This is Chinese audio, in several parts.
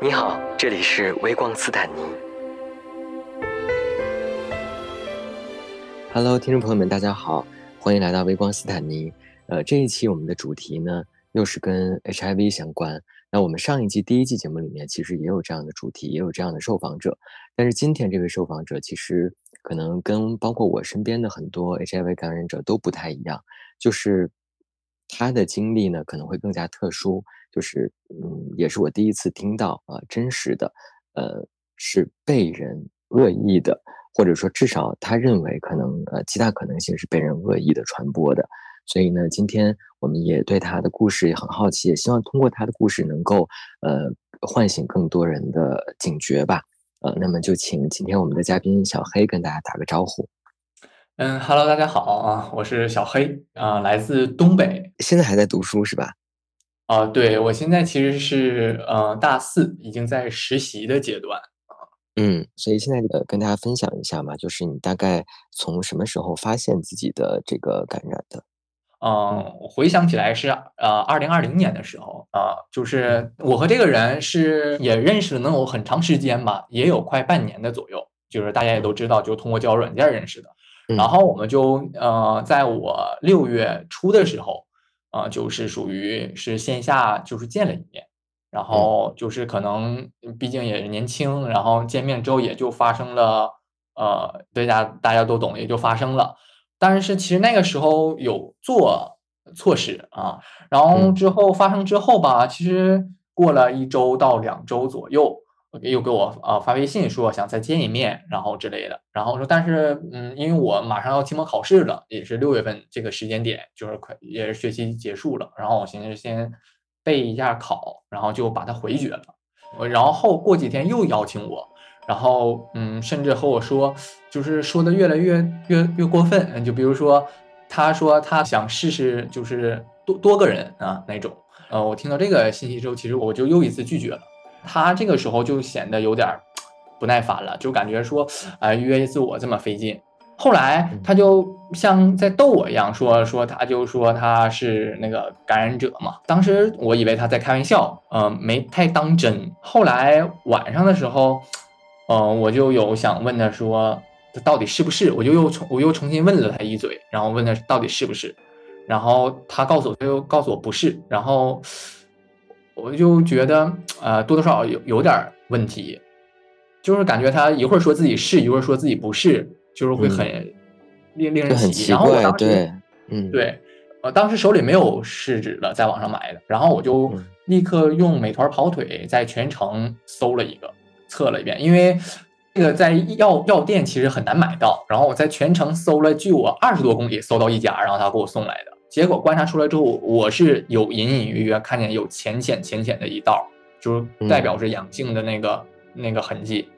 你好，这里是微光斯坦尼。Hello，听众朋友们，大家好，欢迎来到微光斯坦尼。呃，这一期我们的主题呢，又是跟 HIV 相关。那我们上一季第一季节目里面，其实也有这样的主题，也有这样的受访者。但是今天这位受访者，其实可能跟包括我身边的很多 HIV 感染者都不太一样，就是他的经历呢，可能会更加特殊。就是嗯，也是我第一次听到啊，真实的，呃，是被人恶意的，或者说至少他认为可能呃，极大可能性是被人恶意的传播的。所以呢，今天我们也对他的故事也很好奇，也希望通过他的故事能够呃唤醒更多人的警觉吧。呃，那么就请今天我们的嘉宾小黑跟大家打个招呼。嗯，Hello，大家好啊，我是小黑啊，来自东北，现在还在读书是吧？啊，对我现在其实是呃大四，已经在实习的阶段啊。嗯，所以现在呃跟大家分享一下嘛，就是你大概从什么时候发现自己的这个感染的？嗯，回想起来是呃，二零二零年的时候啊，就是我和这个人是也认识了能有很长时间吧，也有快半年的左右。就是大家也都知道，就通过交友软件认识的。然后我们就呃，在我六月初的时候啊，就是属于是线下就是见了一面，然后就是可能毕竟也是年轻，然后见面之后也就发生了呃，大家大家都懂，也就发生了。但是其实那个时候有做措施啊，然后之后发生之后吧，其实过了一周到两周左右，又给我啊发微信说想再见一面，然后之类的。然后说，但是嗯，因为我马上要期末考试了，也是六月份这个时间点，就是快也是学期结束了，然后我寻思先备一下考，然后就把它回绝了。然后后过几天又邀请我。然后，嗯，甚至和我说，就是说的越来越越越过分。就比如说，他说他想试试，就是多多个人啊那种。呃，我听到这个信息之后，其实我就又一次拒绝了。他这个时候就显得有点不耐烦了，就感觉说，啊，约一次我这么费劲。后来他就像在逗我一样，说说他就说他是那个感染者嘛。当时我以为他在开玩笑，嗯，没太当真。后来晚上的时候。嗯，我就有想问他说，他到底是不是？我就又重我又重新问了他一嘴，然后问他到底是不是，然后他告诉我，他又告诉我不是，然后我就觉得呃多多少少有有点问题，就是感觉他一会儿说自己是，一会儿说自己不是，就是会很令令人奇。然后我当时嗯对，呃当时手里没有试纸了，在网上买的，然后我就立刻用美团跑腿在全城搜了一个。测了一遍，因为这个在药药店其实很难买到。然后我在全城搜了，距我二十多公里搜到一家，然后他给我送来的。结果观察出来之后，我是有隐隐约约看见有浅浅浅浅的一道，就是代表着阳性的那个那个痕迹。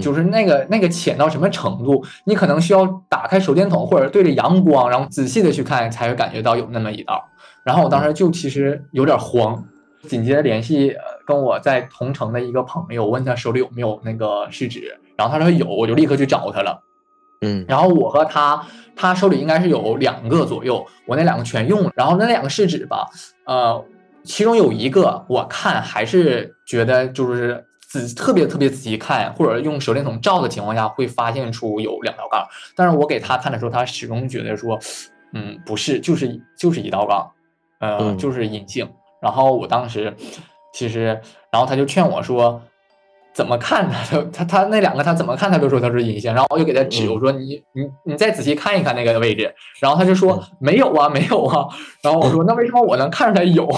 就是那个那个浅到什么程度，你可能需要打开手电筒或者对着阳光，然后仔细的去看，才会感觉到有那么一道。然后我当时就其实有点慌。紧接着联系跟我在同城的一个朋友，问他手里有没有那个试纸，然后他说有，我就立刻去找他了。嗯，然后我和他，他手里应该是有两个左右，我那两个全用了。然后那两个试纸吧，呃，其中有一个我看还是觉得就是仔特别特别仔细看，或者用手电筒照的情况下会发现出有两道杠。但是我给他看的时候，他始终觉得说，嗯，不是，就是就是一道杠，呃，就是阴性。然后我当时，其实，然后他就劝我说，怎么看他都他他那两个他怎么看他都说他是阴性。然后我就给他指，我说你你你再仔细看一看那个位置。然后他就说没有啊 没有啊。然后我说那为什么我能看出来有？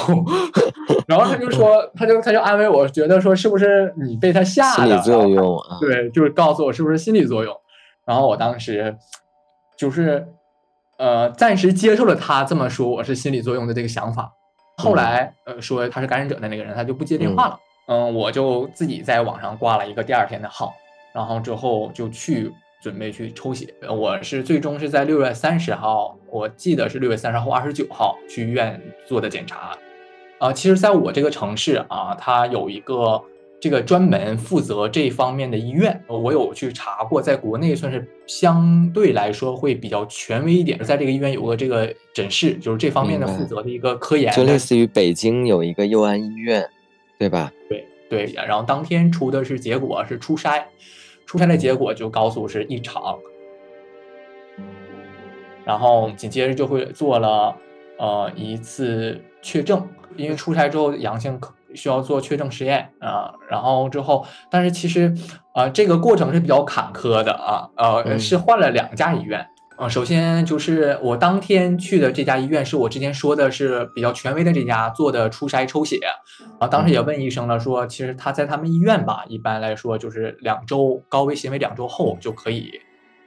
然后他就说他就他就安慰我，觉得说是不是你被他吓的？心理作用啊。对，就是告诉我是不是心理作用。然后我当时就是呃暂时接受了他这么说我是心理作用的这个想法。后来，呃，说他是感染者的那个人，他就不接电话了。嗯，我就自己在网上挂了一个第二天的号，然后之后就去准备去抽血。我是最终是在六月三十号，我记得是六月三十号、二十九号去医院做的检查。啊，其实在我这个城市啊，它有一个这个专门负责这方面的医院，我有去查过，在国内算是相对来说会比较权威一点，在这个医院有个这个诊室，就是这方面的负责的一个科研，就类似于北京有一个佑安医院，对吧？对对，然后当天出的是结果是初筛，初筛的结果就告诉是异常，然后紧接着就会做了呃一次确证，因为出筛之后阳性可。需要做确证实验啊，然后之后，但是其实，呃，这个过程是比较坎坷的啊，呃，是换了两家医院啊。首先就是我当天去的这家医院，是我之前说的是比较权威的这家做的初筛抽血啊。当时也问医生了，说其实他在他们医院吧，一般来说就是两周高危行为两周后就可以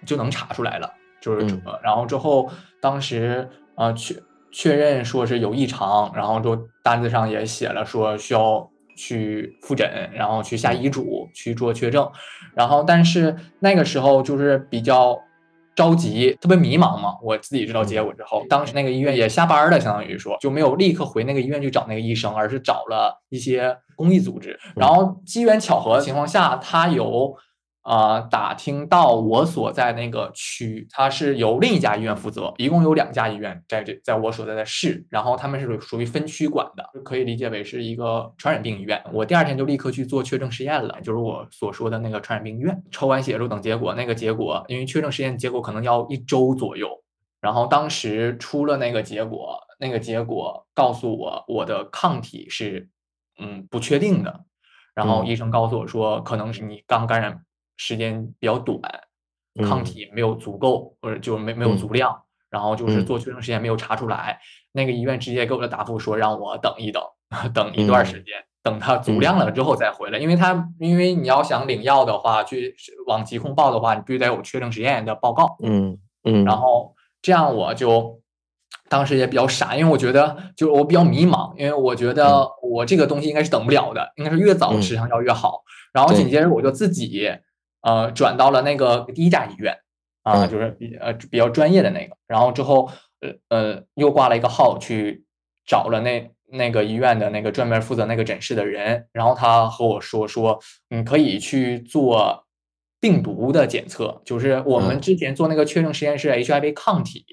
就能查出来了，就是这个然后之后当时啊确。确认说是有异常，然后就单子上也写了说需要去复诊，然后去下医嘱去做确证，然后但是那个时候就是比较着急，特别迷茫嘛。我自己知道结果之后，当时那个医院也下班了，相当于说就没有立刻回那个医院去找那个医生，而是找了一些公益组织。然后机缘巧合的情况下，他有。啊，打听到我所在那个区，它是由另一家医院负责，一共有两家医院在这，在我所在的市，然后他们是属于分区管的，可以理解为是一个传染病医院。我第二天就立刻去做确证实验了，就是我所说的那个传染病医院，抽完血之后等结果，那个结果因为确证实验结果可能要一周左右，然后当时出了那个结果，那个结果告诉我我的抗体是嗯不确定的，然后医生告诉我说可能是你刚感染。时间比较短，抗体没有足够，或者就没没有足量，然后就是做确证实验没有查出来。那个医院直接给我的答复说让我等一等，等一段时间，等它足量了之后再回来。因为他因为你要想领药的话，去往疾控报的话，你必须得有确证实验的报告。嗯嗯。然后这样我就当时也比较傻，因为我觉得就我比较迷茫，因为我觉得我这个东西应该是等不了的，应该是越早吃上药越好。然后紧接着我就自己。呃，转到了那个第一家医院，啊，就是比呃比较专业的那个，然后之后呃呃又挂了一个号去找了那那个医院的那个专门负责那个诊室的人，然后他和我说说，你可以去做病毒的检测，就是我们之前做那个确诊实验室 HIV 抗体，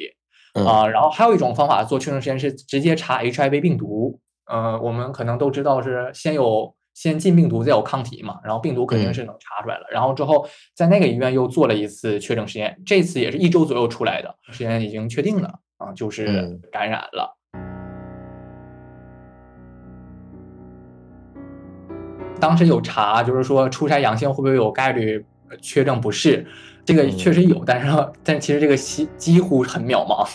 啊，然后还有一种方法做确诊实验室直接查 HIV 病毒，呃，我们可能都知道是先有。先进病毒再有抗体嘛，然后病毒肯定是能查出来了。然后之后在那个医院又做了一次确诊实验，这次也是一周左右出来的，实验已经确定了啊，就是感染了。当时有查，就是说出筛阳性会不会有概率确诊不是？这个确实有，但是但其实这个几几乎很渺茫，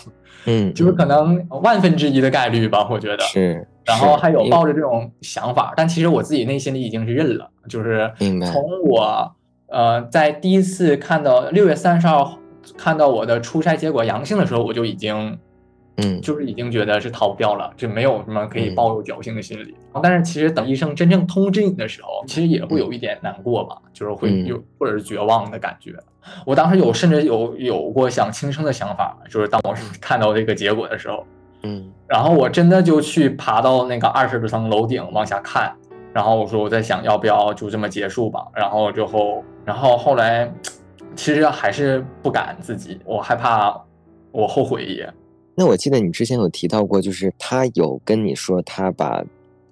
嗯，就是可能万分之一的概率吧，我觉得是。然后还有抱着这种想法，但其实我自己内心里已经是认了，就是从我呃在第一次看到六月三十号看到我的初筛结果阳性的时候，我就已经嗯就是已经觉得是逃不掉了，就没有什么可以抱有侥幸的心理。但是其实等医生真正通知你的时候，其实也会有一点难过吧，就是会有或者是绝望的感觉。我当时有甚至有有过想轻生的想法，就是当我看到这个结果的时候。嗯，然后我真的就去爬到那个二十多层楼顶往下看，然后我说我在想要不要就这么结束吧。然后之后，然后后来，其实还是不敢自己，我害怕我后悔也。那我记得你之前有提到过，就是他有跟你说他把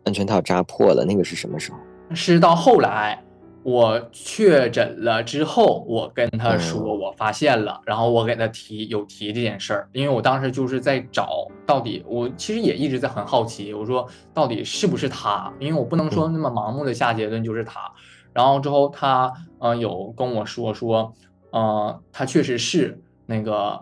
安全套扎破了，那个是什么时候？是到后来。我确诊了之后，我跟他说我发现了，然后我给他提有提这件事儿，因为我当时就是在找到底，我其实也一直在很好奇，我说到底是不是他，因为我不能说那么盲目的下结论就是他。然后之后他呃有跟我说说，呃他确实是那个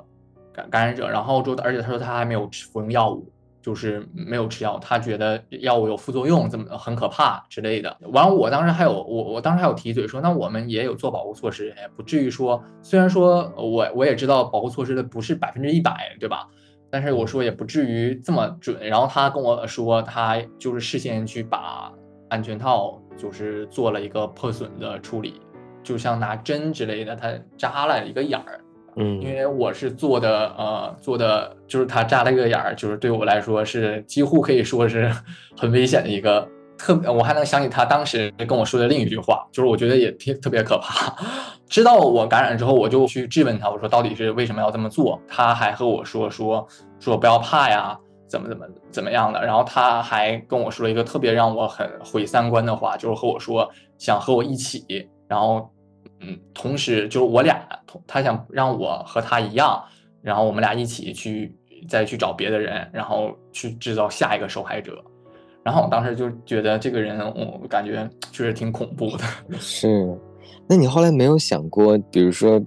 感感染者，然后之后而且他说他还没有服用药物。就是没有吃药，他觉得药物有副作用，怎么很可怕之类的。完，我当时还有我我当时还有提嘴说，那我们也有做保护措施，也不至于说，虽然说我我也知道保护措施的不是百分之一百，对吧？但是我说也不至于这么准。然后他跟我说，他就是事先去把安全套就是做了一个破损的处理，就像拿针之类的，他扎了一个眼儿。嗯，因为我是做的，呃，做的就是他扎了一个眼儿，就是对我来说是几乎可以说是 很危险的一个特，我还能想起他当时跟我说的另一句话，就是我觉得也特特别可怕。知道我感染之后，我就去质问他，我说到底是为什么要这么做？他还和我说说说不要怕呀，怎么怎么怎么样的。然后他还跟我说了一个特别让我很毁三观的话，就是和我说想和我一起，然后嗯，同时就是我俩，他想让我和他一样，然后我们俩一起去再去找别的人，然后去制造下一个受害者。然后我当时就觉得这个人，我感觉确实挺恐怖的。是，那你后来没有想过，比如说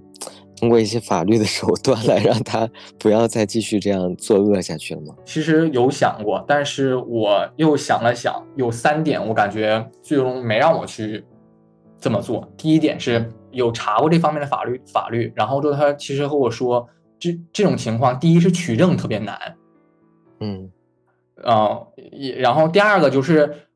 通过一些法律的手段来让他不要再继续这样作恶下去了吗？其实有想过，但是我又想了想，有三点我感觉最终没让我去这么做。第一点是有查过这方面的法律，法律，然后之后他其实和我说，这这种情况，第一是取证特别难，嗯。啊，也然后第二个就是，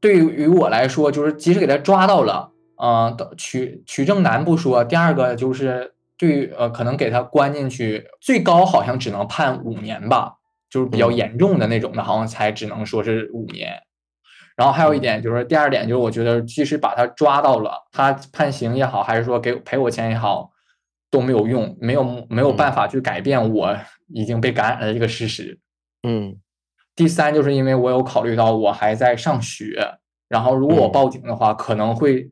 对于我来说，就是即使给他抓到了，呃，取取证难不说，第二个就是对呃，可能给他关进去，最高好像只能判五年吧，就是比较严重的那种的，好像才只能说是五年。然后还有一点就是，第二点就是，我觉得即使把他抓到了，他判刑也好，还是说给赔我钱也好，都没有用，没有没有办法去改变我已经被感染的这个事实。嗯。第三，就是因为我有考虑到我还在上学，然后如果我报警的话，可能会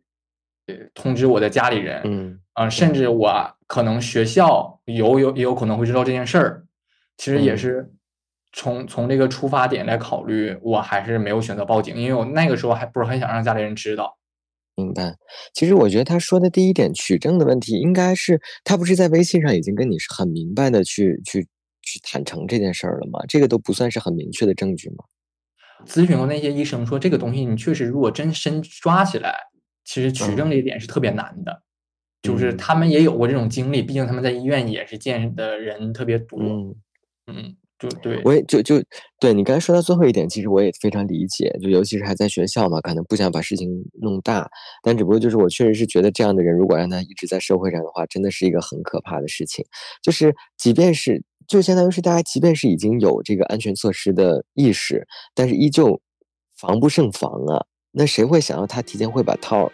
呃通知我的家里人，嗯啊，甚至我可能学校有有也有可能会知道这件事儿。其实也是从从这个出发点来考虑，我还是没有选择报警，因为我那个时候还不是很想让家里人知道。明白。其实我觉得他说的第一点取证的问题，应该是他不是在微信上已经跟你是很明白的去去。去坦诚这件事儿了吗？这个都不算是很明确的证据吗？咨询过那些医生说，这个东西你确实如果真深抓起来，其实取证这一点是特别难的。就是他们也有过这种经历，毕竟他们在医院也是见的人特别多。嗯嗯，就对，我也就就对你刚才说到最后一点，其实我也非常理解。就尤其是还在学校嘛，可能不想把事情弄大，但只不过就是我确实是觉得这样的人，如果让他一直在社会上的话，真的是一个很可怕的事情。就是即便是。就相当于是大家，即便是已经有这个安全措施的意识，但是依旧防不胜防啊。那谁会想到他提前会把套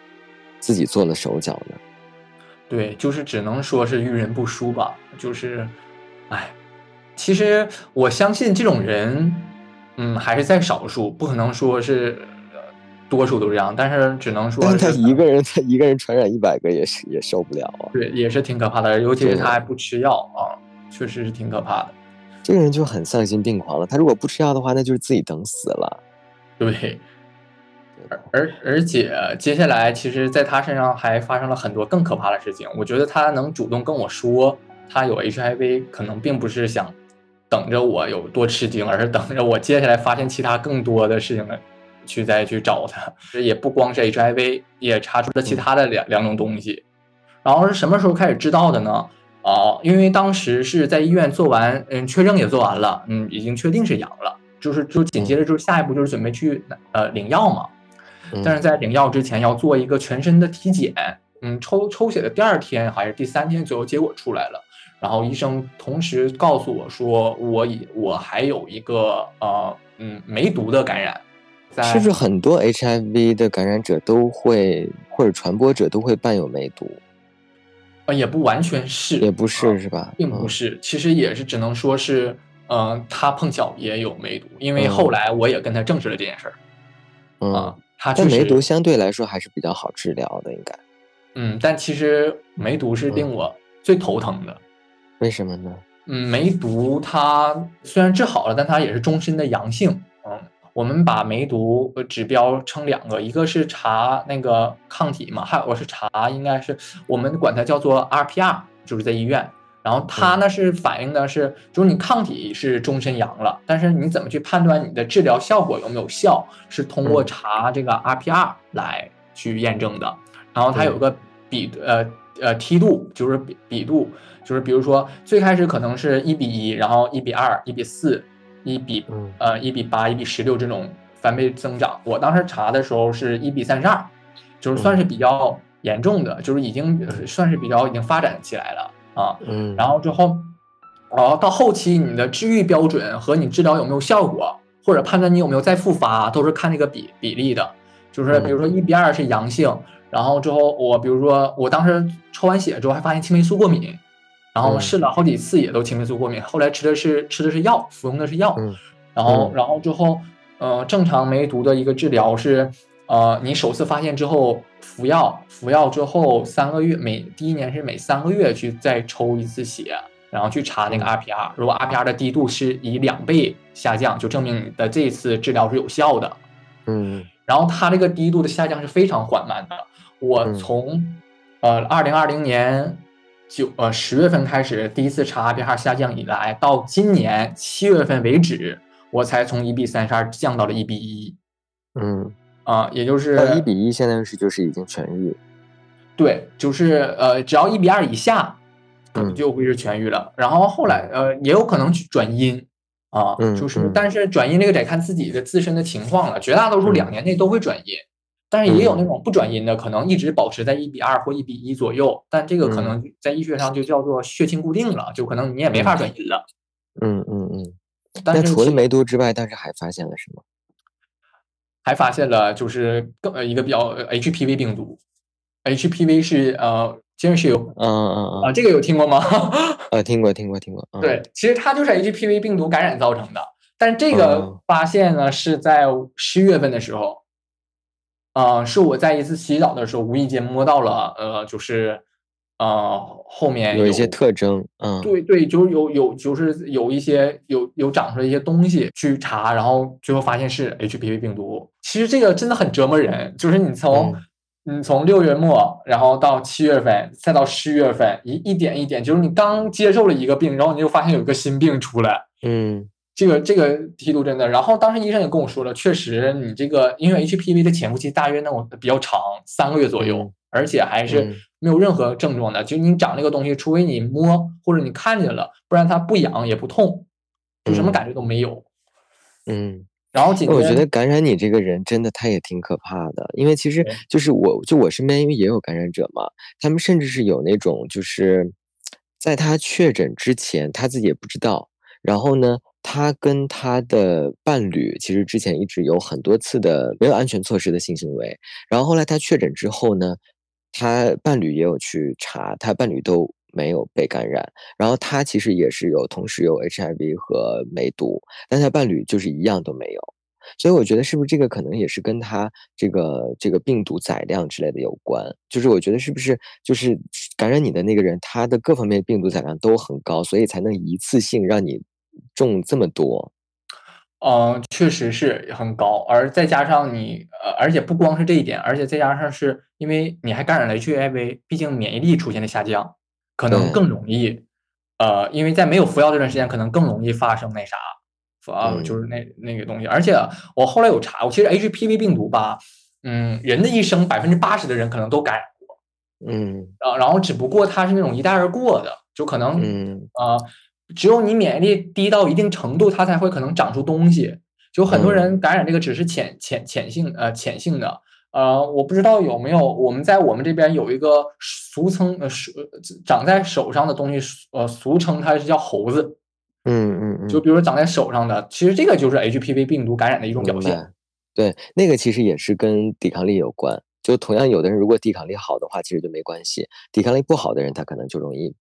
自己做了手脚呢？对，就是只能说是遇人不淑吧。就是，哎，其实我相信这种人，嗯，还是在少数，不可能说是多数都这样。但是只能说，他一个人，他一个人传染一百个也是也受不了啊。对，也是挺可怕的，尤其是他还不吃药啊。确实是挺可怕的，这个人就很丧心病狂了。他如果不吃药的话，那就是自己等死了。对，而而而且接下来，其实在他身上还发生了很多更可怕的事情。我觉得他能主动跟我说他有 HIV，可能并不是想等着我有多吃惊，而是等着我接下来发现其他更多的事情了，去再去找他。也不光是 HIV，也查出了其他的两两种东西。然后是什么时候开始知道的呢？哦，因为当时是在医院做完，嗯，确认也做完了，嗯，已经确定是阳了，就是就紧接着就是下一步就是准备去呃领药嘛，但是在领药之前要做一个全身的体检，嗯，抽抽血的第二天还是第三天左右结果出来了，然后医生同时告诉我说我已我还有一个呃嗯梅毒的感染，是不是很多 HIV 的感染者都会或者传播者都会伴有梅毒？呃，也不完全是，也不是是吧？并不是，其实也是只能说是，嗯，他碰巧也有梅毒，因为后来我也跟他证实了这件事儿。嗯，他但梅毒相对来说还是比较好治疗的，应该。嗯，但其实梅毒是令我最头疼的。为什么呢？嗯，梅毒它虽然治好了，但它也是终身的阳性。嗯。我们把梅毒指标称两个，一个是查那个抗体嘛，还有个是查应该是我们管它叫做 RPR，就是在医院。然后它呢是反映的是，就是你抗体是终身阳了，但是你怎么去判断你的治疗效果有没有效，是通过查这个 RPR 来去验证的。然后它有个比呃呃梯度，就是比比度，就是比如说最开始可能是一比一，然后一比二，一比四。一比呃一比八一比十六这种翻倍增长，我当时查的时候是一比三十二，就是算是比较严重的，就是已经算是比较已经发展起来了啊。嗯，然后之后，然后到后期你的治愈标准和你治疗有没有效果，或者判断你有没有再复发，都是看那个比比例的。就是比如说一比二是阳性，然后之后我比如说我当时抽完血之后还发现青霉素过敏，然后试了好几次也都青霉素过敏，后来吃的是吃的是药，服用的是药，然后然后之后呃正常梅毒的一个治疗是呃你首次发现之后服药，服药之后三个月每第一年是每三个月去再抽一次血，然后去查那个 RPR，如果 RPR 的低度是以两倍下降，就证明你的这一次治疗是有效的，嗯。然后它这个低度的下降是非常缓慢的。我从呃二零二零年九呃十月份开始第一次查 RPR 下降以来，到今年七月份为止，我才从一比三十二降到了一比一。嗯啊，也就是一比一，现在是就是已经痊愈。对，就是呃，只要一比二以下，就会是痊愈了。然后后来呃，也有可能转阴。啊，就是，但是转阴这个得看自己的自身的情况了。绝大多数两年内都会转阴，但是也有那种不转阴的，可能一直保持在一比二或一比一左右。但这个可能在医学上就叫做血清固定了，就可能你也没法转阴了。嗯嗯嗯。那除了梅毒之外，但是还发现了什么？还发现了就是更呃一个比较 HPV 病毒，HPV 是呃。其实是有，嗯嗯啊，这个有听过吗？呃，听过，听过，听过。对，其实它就是 HPV 病毒感染造成的，但是这个发现呢是在十月份的时候，呃，是我在一次洗澡的时候无意间摸到了，呃，就是呃后面有一些特征，嗯，对对，就是有有就是有一些有有长出来一些东西去查，然后最后发现是 HPV 病毒。其实这个真的很折磨人，就是你从。你从六月末，然后到七月份，再到十月份，一一点一点，就是你刚接受了一个病，然后你就发现有个新病出来。嗯，这个这个梯度真的。然后当时医生也跟我说了，确实你这个因为 HPV 的潜伏期大约那种比较长，三个月左右，而且还是没有任何症状的。就你长那个东西，除非你摸或者你看见了，不然它不痒也不痛，就什么感觉都没有。嗯。然后，我觉得感染你这个人真的他也挺可怕的，因为其实就是我就我身边因为也有感染者嘛，他们甚至是有那种就是在他确诊之前他自己也不知道，然后呢，他跟他的伴侣其实之前一直有很多次的没有安全措施的性行为，然后后来他确诊之后呢，他伴侣也有去查，他伴侣都。没有被感染，然后他其实也是有同时有 HIV 和梅毒，但他伴侣就是一样都没有，所以我觉得是不是这个可能也是跟他这个这个病毒载量之类的有关？就是我觉得是不是就是感染你的那个人，他的各方面病毒载量都很高，所以才能一次性让你中这么多。嗯，确实是很高，而再加上你呃，而且不光是这一点，而且再加上是因为你还感染了 HIV，毕竟免疫力出现了下降。可能更容易，呃，因为在没有服药这段时间，可能更容易发生那啥，啊，就是那那个东西。而且我后来有查，我其实 HPV 病毒吧，嗯，人的一生百分之八十的人可能都感染过，嗯，啊，然后只不过它是那种一带而过的，就可能，嗯，啊，只有你免疫力低到一定程度，它才会可能长出东西。就很多人感染这个只是浅浅浅性，呃，浅性的。呃，我不知道有没有我们在我们这边有一个俗称呃，手长在手上的东西，呃，俗称它是叫猴子。嗯嗯嗯。就比如说长在手上的，其实这个就是 HPV 病毒感染的一种表现。对，那个其实也是跟抵抗力有关。就同样，有的人如果抵抗力好的话，其实就没关系；抵抗力不好的人，他可能就容易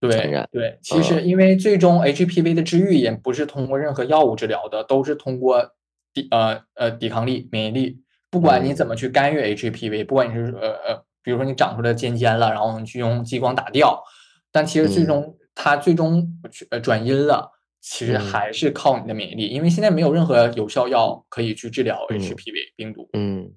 传染。对，其实因为最终 HPV 的治愈也不是通过任何药物治疗的，都是通过抵呃呃抵抗力、免疫力。不管你怎么去干预 HPV，不管你是呃呃，比如说你长出来尖尖了，然后你去用激光打掉，但其实最终它最终呃转阴了，其实还是靠你的免疫力，因为现在没有任何有效药可以去治疗 HPV 病毒。嗯。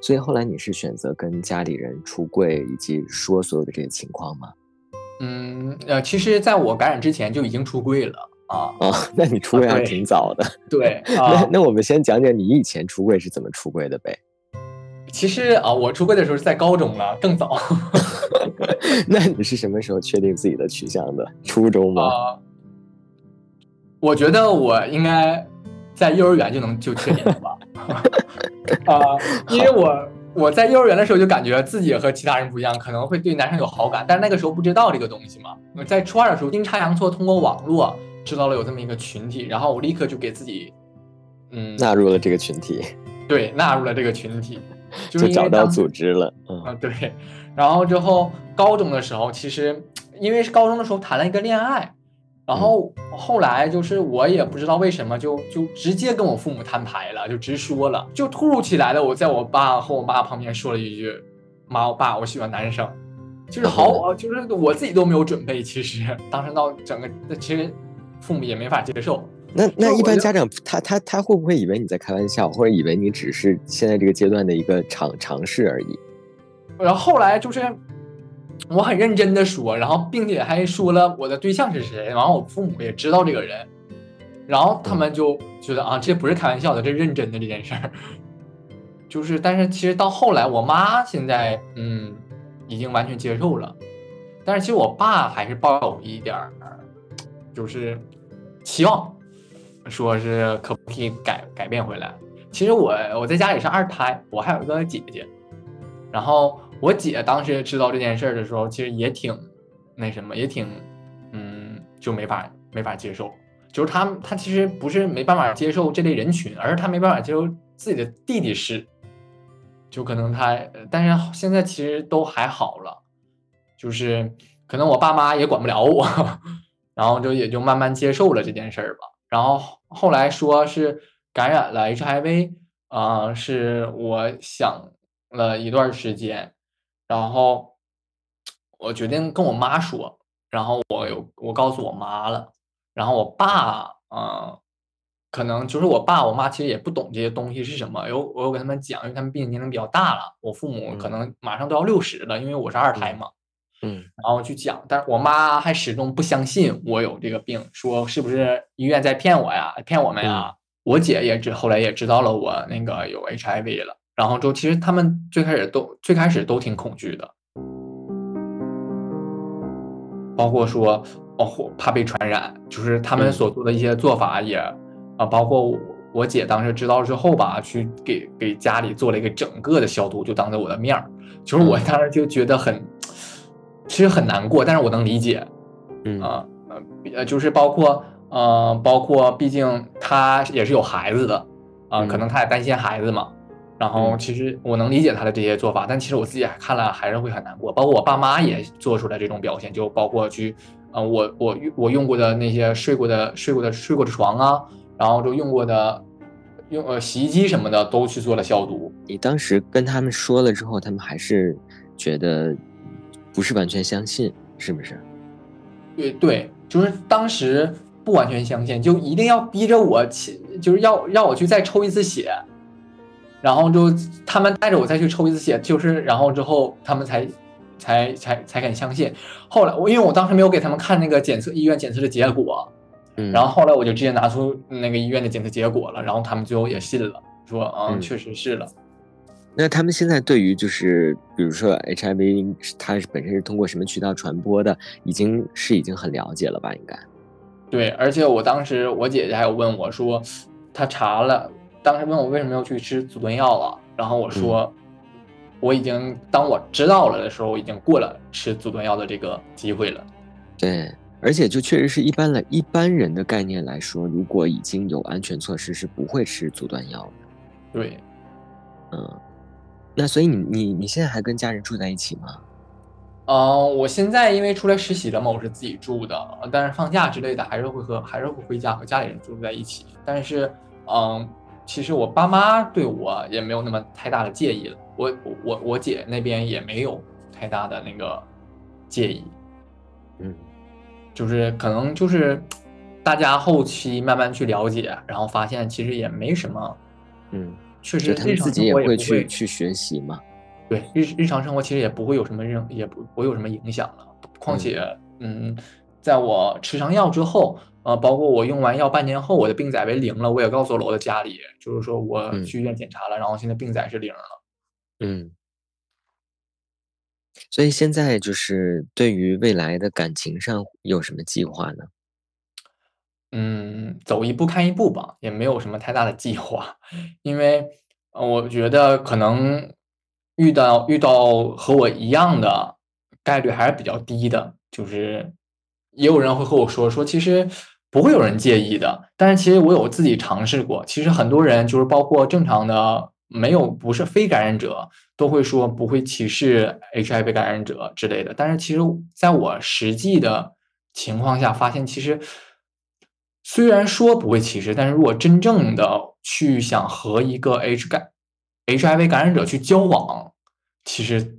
所以后来你是选择跟家里人出柜，以及说所有的这些情况吗？嗯呃，其实在我感染之前就已经出柜了。啊啊，那你出柜还挺早的。对，那那我们先讲讲你以前出柜是怎么出柜的呗。其实啊，我出柜的时候是在高中了，更早。那你是什么时候确定自己的取向的？初中吗？我觉得我应该在幼儿园就能就确定了吧。啊，因为我我在幼儿园的时候就感觉自己和其他人不一样，可能会对男生有好感，但是那个时候不知道这个东西嘛。在初二的时候阴差阳错通过网络知道了有这么一个群体，然后我立刻就给自己嗯纳入了这个群体，对纳入了这个群体，就就找到组织了。啊对，然后之后高中的时候，其实因为是高中的时候谈了一个恋爱。然后后来就是我也不知道为什么就就直接跟我父母摊牌了，就直说了，就突如其来的我在我爸和我妈旁边说了一句：“妈，我爸，我喜欢男生。”就是好，就是我自己都没有准备。其实当时到整个，其实父母也没法接受。那那一般家长他他他会不会以为你在开玩笑，或者以为你只是现在这个阶段的一个尝尝试而已？然后后来就是。我很认真的说，然后并且还说了我的对象是谁，然后我父母也知道这个人，然后他们就觉得啊，这不是开玩笑的，这认真的这件事儿。就是，但是其实到后来，我妈现在嗯已经完全接受了，但是其实我爸还是抱有一点儿，就是期望，说是可不可以改改变回来。其实我我在家里是二胎，我还有一个姐姐，然后。我姐当时知道这件事儿的时候，其实也挺那什么，也挺，嗯，就没法没法接受。就是她，她其实不是没办法接受这类人群，而是她没办法接受自己的弟弟是。就可能她，但是现在其实都还好了。就是可能我爸妈也管不了我，然后就也就慢慢接受了这件事儿吧。然后后来说是感染了 HIV，啊，是我想了一段时间。然后我决定跟我妈说，然后我有我告诉我妈了，然后我爸啊，可能就是我爸我妈其实也不懂这些东西是什么，有我有跟他们讲，因为他们毕竟年龄比较大了，我父母可能马上都要六十了，因为我是二胎嘛，嗯，然后去讲，但是我妈还始终不相信我有这个病，说是不是医院在骗我呀，骗我们呀？我姐也知后来也知道了我那个有 HIV 了。然后就其实他们最开始都最开始都挺恐惧的，包括说哦怕被传染，就是他们所做的一些做法也啊，包括我姐当时知道之后吧，去给给家里做了一个整个的消毒，就当着我的面儿，就是我当时就觉得很其实很难过，但是我能理解，嗯。啊呃就是包括呃包括毕竟他也是有孩子的啊，可能他也担心孩子嘛。然后其实我能理解他的这些做法，但其实我自己看了还是会很难过。包括我爸妈也做出来这种表现，就包括去，呃，我我我用过的那些睡过的睡过的睡过的床啊，然后就用过的用呃洗衣机什么的都去做了消毒。你当时跟他们说了之后，他们还是觉得不是完全相信，是不是？对对，就是当时不完全相信，就一定要逼着我去，就是要让我去再抽一次血。然后就他们带着我再去抽一次血，就是然后之后他们才才才才肯相信。后来我因为我当时没有给他们看那个检测医院检测的结果，嗯，然后后来我就直接拿出那个医院的检测结果了，然后他们最后也信了，说嗯确实是了。那他们现在对于就是比如说 HIV 它是本身是通过什么渠道传播的，已经是已经很了解了吧？应该。对，而且我当时我姐姐还有问我说，她查了。当时问我为什么要去吃阻断药了，然后我说，我已经当我知道了的时候，我已经过了吃阻断药的这个机会了。对，而且就确实是一般的一般人的概念来说，如果已经有安全措施，是不会吃阻断药的。对，嗯，那所以你你你现在还跟家人住在一起吗？嗯，我现在因为出来实习了嘛，我是自己住的，但是放假之类的还是会和还是会回家和家里人住在一起。但是，嗯。其实我爸妈对我也没有那么太大的介意了，我我我姐那边也没有太大的那个介意，嗯，就是可能就是大家后期慢慢去了解，然后发现其实也没什么，嗯，确实他们自己也会去去学习嘛，对日日常生活其实也不会有什么任也不不会有什么影响了，况且嗯，在我吃上药之后。啊，包括我用完药半年后，我的病载为零了，我也告诉了我的家里，就是说我去医院检查了，然后现在病载是零了。嗯，所以现在就是对于未来的感情上有什么计划呢？嗯，走一步看一步吧，也没有什么太大的计划，因为我觉得可能遇到遇到和我一样的概率还是比较低的，就是也有人会和我说说，其实不会有人介意的。但是其实我有自己尝试过，其实很多人就是包括正常的没有不是非感染者，都会说不会歧视 HIV 感染者之类的。但是其实在我实际的情况下发现，其实虽然说不会歧视，但是如果真正的去想和一个 H 感 HIV 感染者去交往，其实，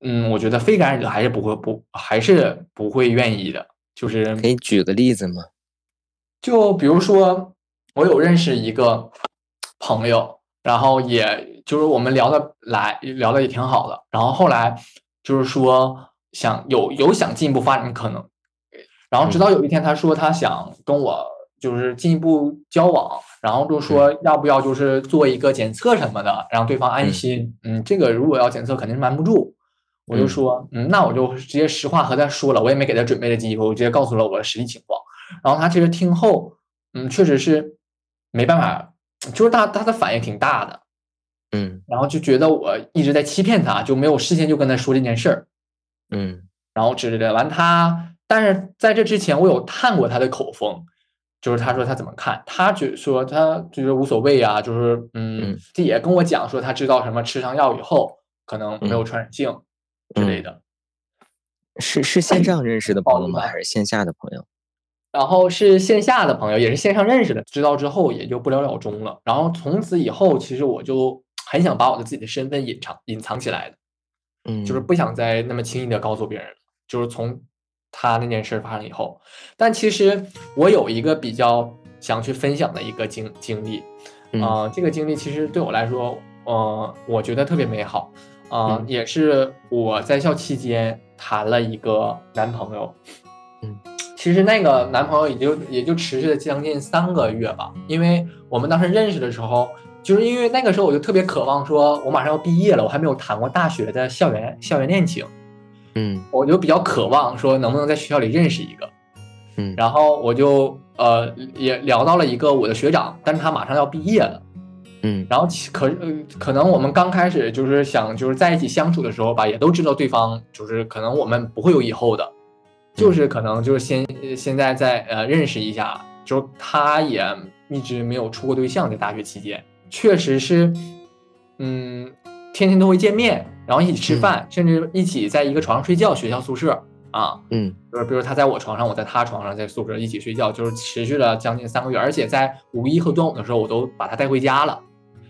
嗯，我觉得非感染者还是不会不还是不会愿意的。就是可以举个例子吗？就比如说，我有认识一个朋友，然后也就是我们聊得来，聊得也挺好的。然后后来就是说想有有想进一步发展可能，然后直到有一天他说他想跟我就是进一步交往。然后就说要不要就是做一个检测什么的，让对方安心。嗯，这个如果要检测肯定是瞒不住。我就说，嗯，那我就直接实话和他说了，我也没给他准备的机会，我直接告诉了我的实际情况。然后他其实听后，嗯，确实是没办法，就是他他的反应挺大的，嗯，然后就觉得我一直在欺骗他，就没有事先就跟他说这件事儿，嗯，然后之类的。完他，但是在这之前我有探过他的口风。就是他说他怎么看，他就说他就是无所谓啊，就是嗯，他也跟我讲说他知道什么吃上药以后可能没有传染性之类的。是是线上认识的朋友吗？还是线下的朋友？然后是线下的朋友，也是线上认识的。知道之后也就不了了之了。然后从此以后，其实我就很想把我的自己的身份隐藏隐藏起来的，嗯，就是不想再那么轻易的告诉别人了。就是从。他那件事发生以后，但其实我有一个比较想去分享的一个经经历，啊，这个经历其实对我来说，呃，我觉得特别美好，啊，也是我在校期间谈了一个男朋友，嗯，其实那个男朋友也就也就持续了将近三个月吧，因为我们当时认识的时候，就是因为那个时候我就特别渴望说，我马上要毕业了，我还没有谈过大学的校园校园恋情。嗯，我就比较渴望说能不能在学校里认识一个，嗯，然后我就呃也聊到了一个我的学长，但是他马上要毕业了，嗯，然后可呃可能我们刚开始就是想就是在一起相处的时候吧，也都知道对方就是可能我们不会有以后的，就是可能就是先现在在呃认识一下，就是他也一直没有处过对象，在大学期间确实是，嗯。天天都会见面，然后一起吃饭，甚至一起在一个床上睡觉。学校宿舍啊，嗯，就是比如他在我床上，我在他床上，在宿舍一起睡觉，就是持续了将近三个月。而且在五一和端午的时候，我都把他带回家了。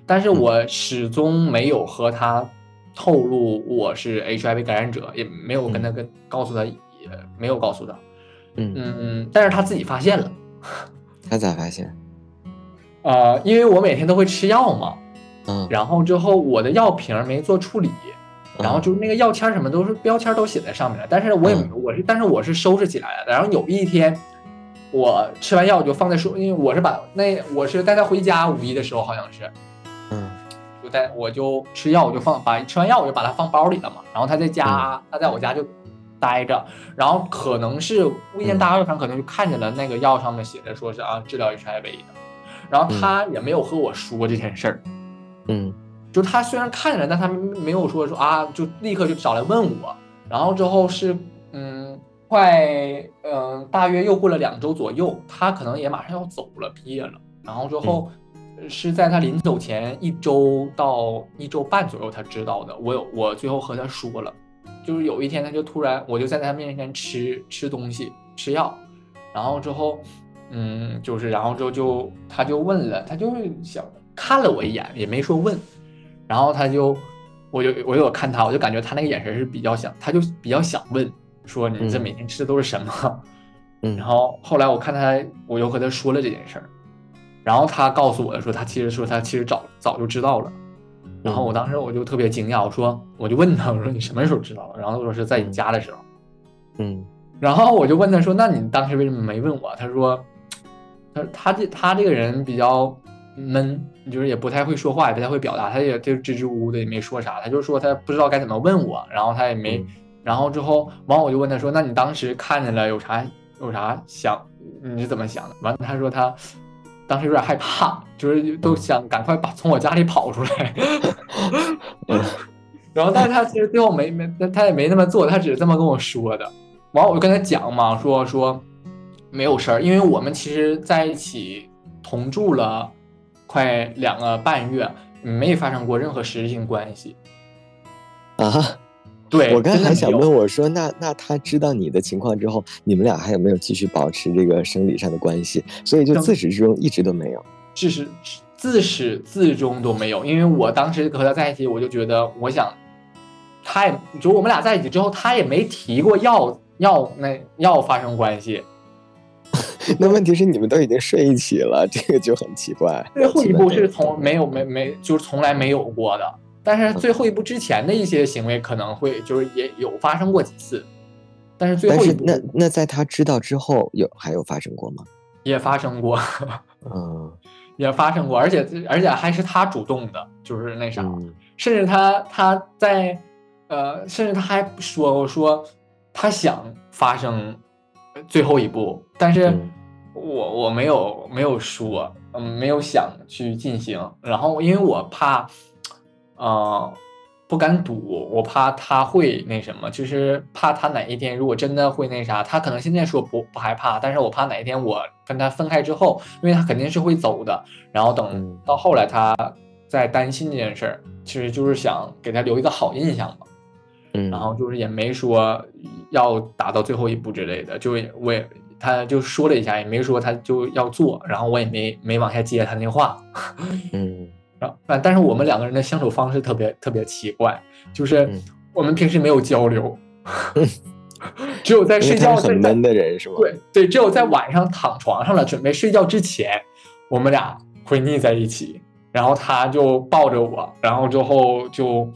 但是我始终没有和他透露我是 HIV 感染者，也没有跟他跟告诉他，也没有告诉他。嗯嗯，但是他自己发现了。他咋发现？呃，因为我每天都会吃药嘛。嗯，然后之后我的药瓶没做处理，然后就是那个药签什么都是标签都写在上面了，但是我也我是但是我是收拾起来了。然后有一天我吃完药就放在书，因为我是把那我是带他回家五一的时候好像是，嗯，就带我就吃药我就放把吃完药我就把它放包里了嘛。然后他在家他在我家就待着，然后可能是无意间大家上可能就看见了那个药上面写着说是啊治疗 HIV 的，然后他也没有和我说这件事儿。嗯，就他虽然看见了，但他没有说说啊，就立刻就找来问我。然后之后是，嗯，快，嗯，大约又过了两周左右，他可能也马上要走了，毕业了。然后之后是在他临走前一周到一周半左右，他知道的。我有我最后和他说了，就是有一天他就突然，我就在他面前吃吃东西吃药，然后之后，嗯，就是然后之后就他就问了，他就想。看了我一眼，也没说问，然后他就，我就我有看他，我就感觉他那个眼神是比较想，他就比较想问，说你这每天吃的都是什么？嗯，然后后来我看他，我又和他说了这件事儿，然后他告诉我的说，他其实说他其实早早就知道了，然后我当时我就特别惊讶，我说我就问他，我说你什么时候知道的？然后他说是在你家的时候，嗯，然后我就问他说，那你当时为什么没问我？他说，他他这他这个人比较。闷，就是也不太会说话，也不太会表达，他也就支支吾吾的，也没说啥。他就说他不知道该怎么问我，然后他也没，然后之后完我就问他说：“那你当时看见了有啥有啥想？你是怎么想的？”完他说他当时有点害怕，就是都想赶快把从我家里跑出来。然后但是他其实最后没没他也没那么做，他只是这么跟我说的。完我就跟他讲嘛，说说没有事儿，因为我们其实在一起同住了快两个半月，没发生过任何实质性关系。啊，对，我刚才还想问我说，那那他知道你的情况之后，你们俩还有没有继续保持这个生理上的关系？所以就自始至终一直都没有。自始自始至终都没有，因为我当时和他在一起，我就觉得我想，他也就我们俩在一起之后，他也没提过要要那要发生关系。那问题是你们都已经睡一起了，这个就很奇怪。最后一步是从没有没没就是从来没有过的，但是最后一步之前的一些行为可能会就是也有发生过几次，但是最后一步那那在他知道之后有还有发生过吗？也发生过，嗯 也发生过，而且而且还是他主动的，就是那啥。嗯甚至他他在呃，甚至他还说过说他想发生最后一步，但是嗯我我没有没有说，嗯，没有想去进行。然后因为我怕，呃，不敢赌，我怕他会那什么，就是怕他哪一天如果真的会那啥，他可能现在说不不害怕，但是我怕哪一天我跟他分开之后，因为他肯定是会走的，然后等嗯到后来他在担心这件事儿，其实就是想给他留一个好印象嘛。嗯，然后就是也没说要打到最后一步之类的，就我也他就说了一下，也没说他就要做，然后我也没没往下接他那话。嗯 但但是我们两个人的相处方式特别特别奇怪，就是嗯我们平时没有交流，只有在睡觉很闷的人是吗？对对，只有在晚上躺床上了，准备睡觉之前，我们俩会腻在一起，然后他就抱着我，然后之后就，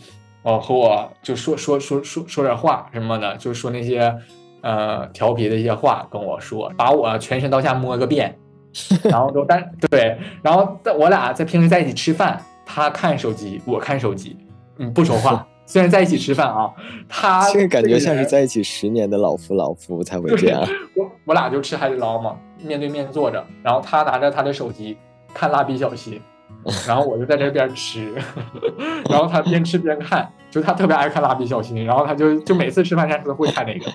呃，和我就说说说说说点话什么的，就说那些呃调皮的一些话跟我说，把我全身上下摸个遍，然后就但对，然后在我俩在平时在一起吃饭，他看手机，我看手机，嗯，不说话。虽然在一起吃饭啊，他 这个感觉像是在一起十年的老夫老夫才会这样。我我俩就吃海底捞嘛，面对面坐着，然后他拿着他的手机看蜡笔小新，然后我就在这边吃，然后他边吃边看，就他特别爱看蜡笔小新，然后他就就每次吃饭前他都会看那个，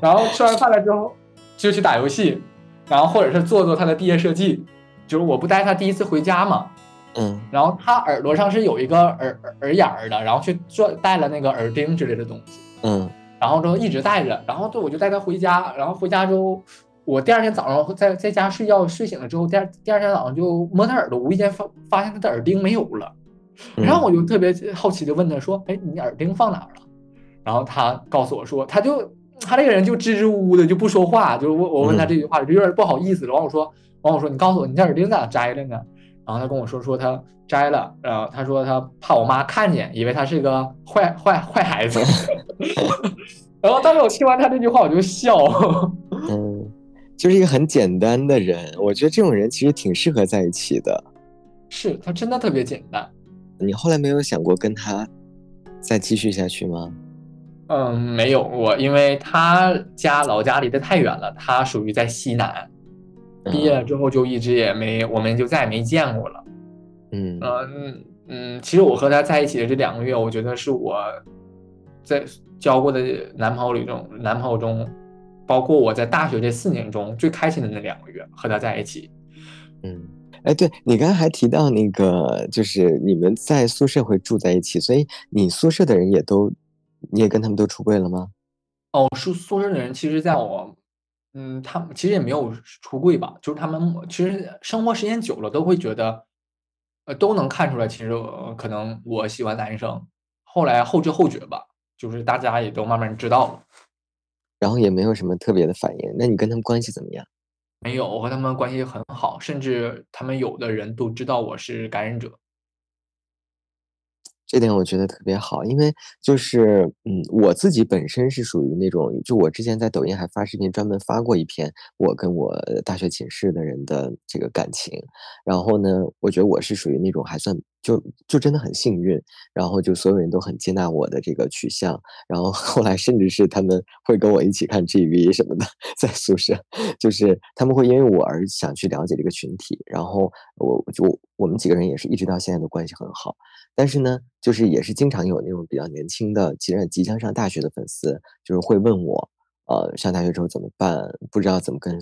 然后吃完饭了之后就去打游戏，然后或者是做做他的毕业设计，就是我不带他第一次回家嘛，嗯。然后他耳朵上是有一个耳耳耳眼儿的，然后去做戴了那个耳钉之类的东西。嗯。然后就一直戴着，然后就我就带他回家，然后回家之后，我第二天早上在在家睡觉，睡醒了之后，第二第二天早上就摸他耳朵，无意间发发现他的耳钉没有了，嗯。然后我就特别好奇的问他说：“哎，你耳钉放哪儿了？”然后他告诉我说，他就他这个人就支支吾吾的就不说话，就是我我问他这句话就有点不好意思了。完我说完我说你告诉我你这耳钉咋摘了呢？然后他跟我说说他摘了，然后他说他怕我妈看见，以为他是个坏 坏坏孩子。然后当时我听完他这句话我就笑，嗯，就是一个很简单的人，我觉得这种人其实挺适合在一起的。是他真的特别简单。你后来没有想过跟他再继续下去吗？嗯，没有过，因为他家老家离得太远了，他属于在西南，毕业了之后就一直也没，我们就再也没见过了。嗯嗯嗯，其实我和他在一起的这两个月，我觉得是我在交过的男朋友里中，男朋友中，包括我在大学这四年中最开心的那两个月，和他在一起。嗯，哎，对你刚才还提到那个，就是你们在宿舍会住在一起，所以你宿舍的人也都，你也跟他们都出柜了吗？哦，宿宿舍的人其实在我，嗯，他们其实也没有出柜吧，就是他们其实生活时间久了都会觉得，呃，都能看出来，其实、呃可能我喜欢男生，后来后知后觉吧，就是大家也都慢慢知道了。然后也没有什么特别的反应，那你跟他们关系怎么样？没有，我和他们关系很好，甚至他们有的人都知道我是感染者。这点我觉得特别好，因为就是嗯，我自己本身是属于那种，就我之前在抖音还发视频，专门发过一篇我跟我大学寝室的人的这个感情。然后呢，我觉得我是属于那种还算就就真的很幸运，然后就所有人都很接纳我的这个取向，然后后来甚至是他们会跟我一起看 GV 什么的，在宿舍，就是他们会因为我而想去了解这个群体，然后我就我们几个人也是一直到现在的关系很好，但是呢，就是也是经常有那种比较年轻的，即即将上大学的粉丝，就是会问我。呃，上大学之后怎么办？不知道怎么跟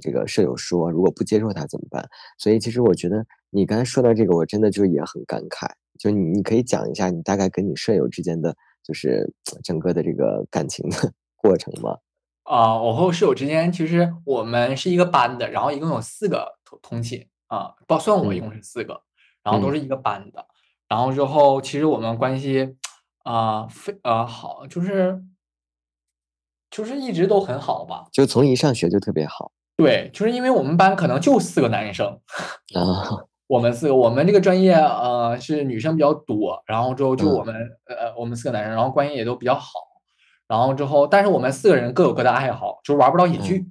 这个舍友说，如果不接受他怎么办？所以其实我觉得你刚才说到这个，我真的就也很感慨。就你，你可以讲一下你大概跟你舍友之间的，就是整个的这个感情的过程吗？啊，我和我室友之间其实我们是一个班的，然后一共有四个同同寝啊，不算我一共是四个，然后都是一个班的。然后之后其实我们关系啊非呃好，就是。就是一直都很好吧，就从一上学就特别好。对，就是因为我们班可能就四个男生。啊，我们四个，我们这个专业呃是女生比较多，然后之后就我们呃我们四个男生，然后关系也都比较好，然后之后但是我们四个人各有各的爱好，就是玩不到一起去。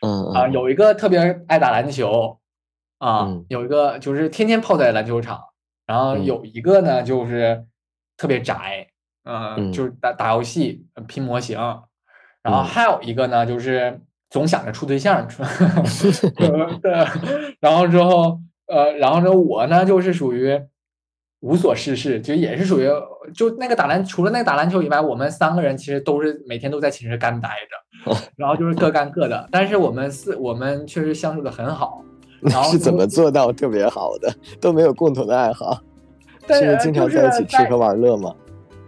嗯啊，有一个特别爱打篮球啊，有一个就是天天泡在篮球场，然后有一个呢就是特别宅，嗯，就是打打游戏、拼模型。然后还有一个呢，就是总想着处对象，对。然后之后，呃，然后呢，我呢就是属于无所事事，就也是属于就那个打篮，除了那个打篮球以外，我们三个人其实都是每天都在寝室干待着，然后就是各干各的。但是我们四，我们确实相处的很好。然后是怎么做到特别好的？都没有共同的爱好，是经常在一起吃喝玩乐吗？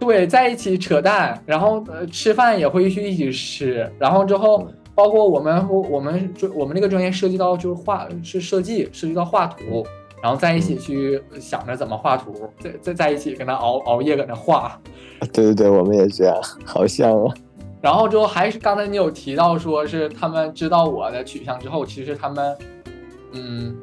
对，在一起扯淡，然后呃吃饭也会去一起吃，然后之后包括我们我们专我们这个专业涉及到就是画是设计，涉及到画图，然后在一起去想着怎么画图，在在在一起跟他熬熬夜搁那画。对对对，我们也这样，好像啊。然后之后还是刚才你有提到说是他们知道我的取向之后，其实他们嗯。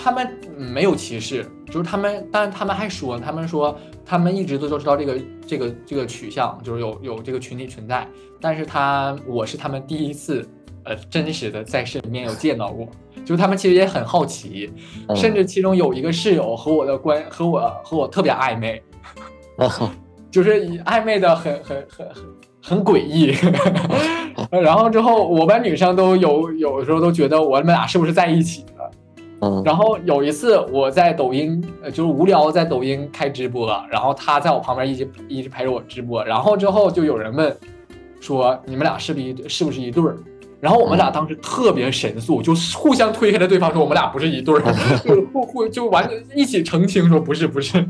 他们没有歧视，就是他们，但是他们还说，他们说他们一直都都知道这个这个这个取向，就是有有这个群体存在，但是他我是他们第一次，呃，真实的在身边有见到过，就是他们其实也很好奇，甚至其中有一个室友和我的关和我和我特别暧昧，就是暧昧的很很很很很诡异，然后之后我班女生都有有的时候都觉得我们俩是不是在一起了。嗯，然后有一次我在抖音，就是无聊在抖音开直播，然后他在我旁边一直一直陪着我直播，然后之后就有人问，说你们俩是不是是不是一对儿？然后我们俩当时特别神速，就互相推开了对方，说我们俩不是一对儿，就互互就完全一起澄清说不是不是，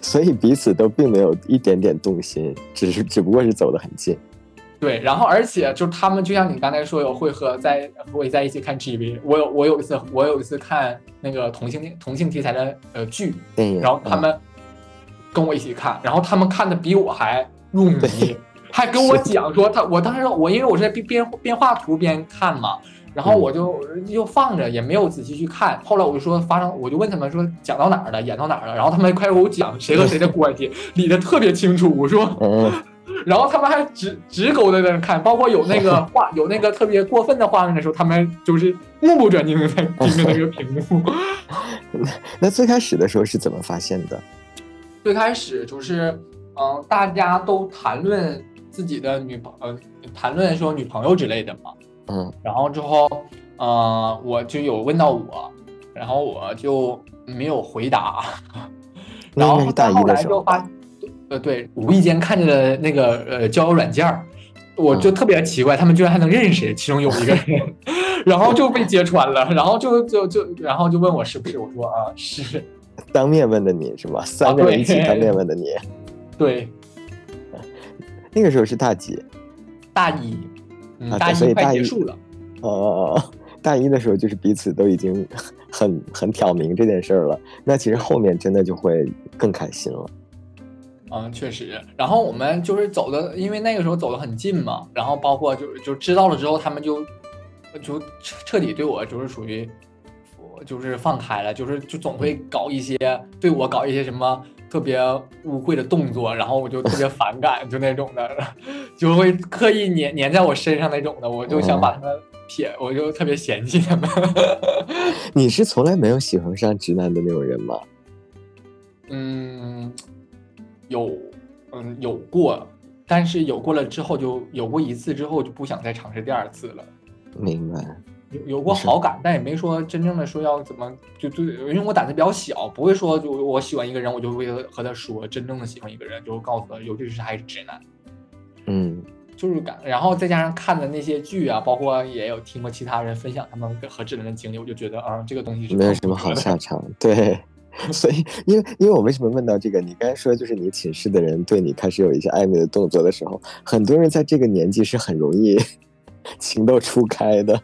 所以彼此都并没有一点点动心，只是只不过是走得很近。对，然后而且就是他们，就像你刚才说有会和在和我在一起看 GV，。我有我有一次我有一次看那个同性同性题材的呃剧，然后他们跟我一起看，然后他们看的比我还入迷，还跟我讲说他我当时我因为我是在边边边画图边看嘛，然后我就就放着也没有仔细去看。后来我就说发生，我就问他们说讲到哪儿了，演到哪儿了，然后他们开始给我讲谁和谁的关系，理得特别清楚。我说。然后他们还直直勾的在那看，包括有那个 画，有那个特别过分的画面的时候，他们就是目不转睛的在 盯着那个屏幕。那最开始的时候是怎么发现的？最开始就是，嗯，大家都谈论自己的女朋，呃，谈论说女朋友之类的嘛。嗯。然后之后，呃，我就有问到我，然后我就没有回答。然后后来就发。呃，对，无意间看见了那个呃交友软件儿，我就特别奇怪，他们居然还能认识，其中有一个人，然后就被揭穿了，然后就就就然后就问我是不是，我说啊是，当面问的你是吗？三个人一起当面问的你，对，那个时候是大几？大一，大一快结束了，哦哦哦，大一的时候就是彼此都已经很很挑明这件事儿了，那其实后面真的就会更开心了。嗯，确实。然后我们就是走的，因为那个时候走的很近嘛。然后包括就就知道了之后，他们就就彻彻底对我就是属于，就是放开了，就是就总会搞一些对我搞一些什么特别污秽的动作，然后我就特别反感，就那种的，就会刻意粘粘在我身上那种的，我就想把他们撇，我就特别嫌弃他们。你是从来没有喜欢上直男的那种人吗？嗯，有，嗯，有过，但是有过了之后，就有过一次之后就不想再尝试第二次了。明白。有有过好感，但也没说真正的说要怎么就就，因为我胆子比较小，不会说就我喜欢一个人，我就会和他说真正的喜欢一个人，就告诉他，尤其是还是直男。嗯。就是感，然后再加上看的那些剧啊，包括也有听过其他人分享他们和直男的经历，我就觉得啊，这个东西是没有什么好下场。对，所以因为因为我为什么问到这个？你刚才说就是你寝室的人对你开始有一些暧昧的动作的时候，很多人在这个年纪是很容易 情窦初开的。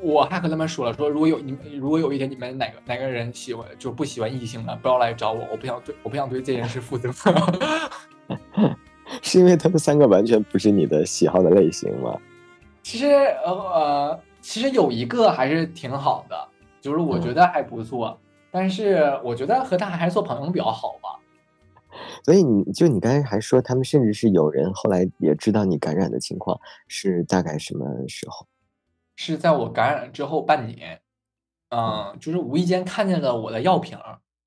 我还和他们说了，说如果有你们，如果有一天你们哪个哪个人喜欢，就不喜欢异性了，不要来找我，我不想对我不想对这件事负责。是因为他们三个完全不是你的喜好的类型吗？其实呃呃，其实有一个还是挺好的，就是我觉得还不错，但是我觉得和他还是做朋友比较好吧。所以你就你刚才还说他们甚至是有人后来也知道你感染的情况，是大概什么时候？是在我感染之后半年，嗯，就是无意间看见了我的药瓶，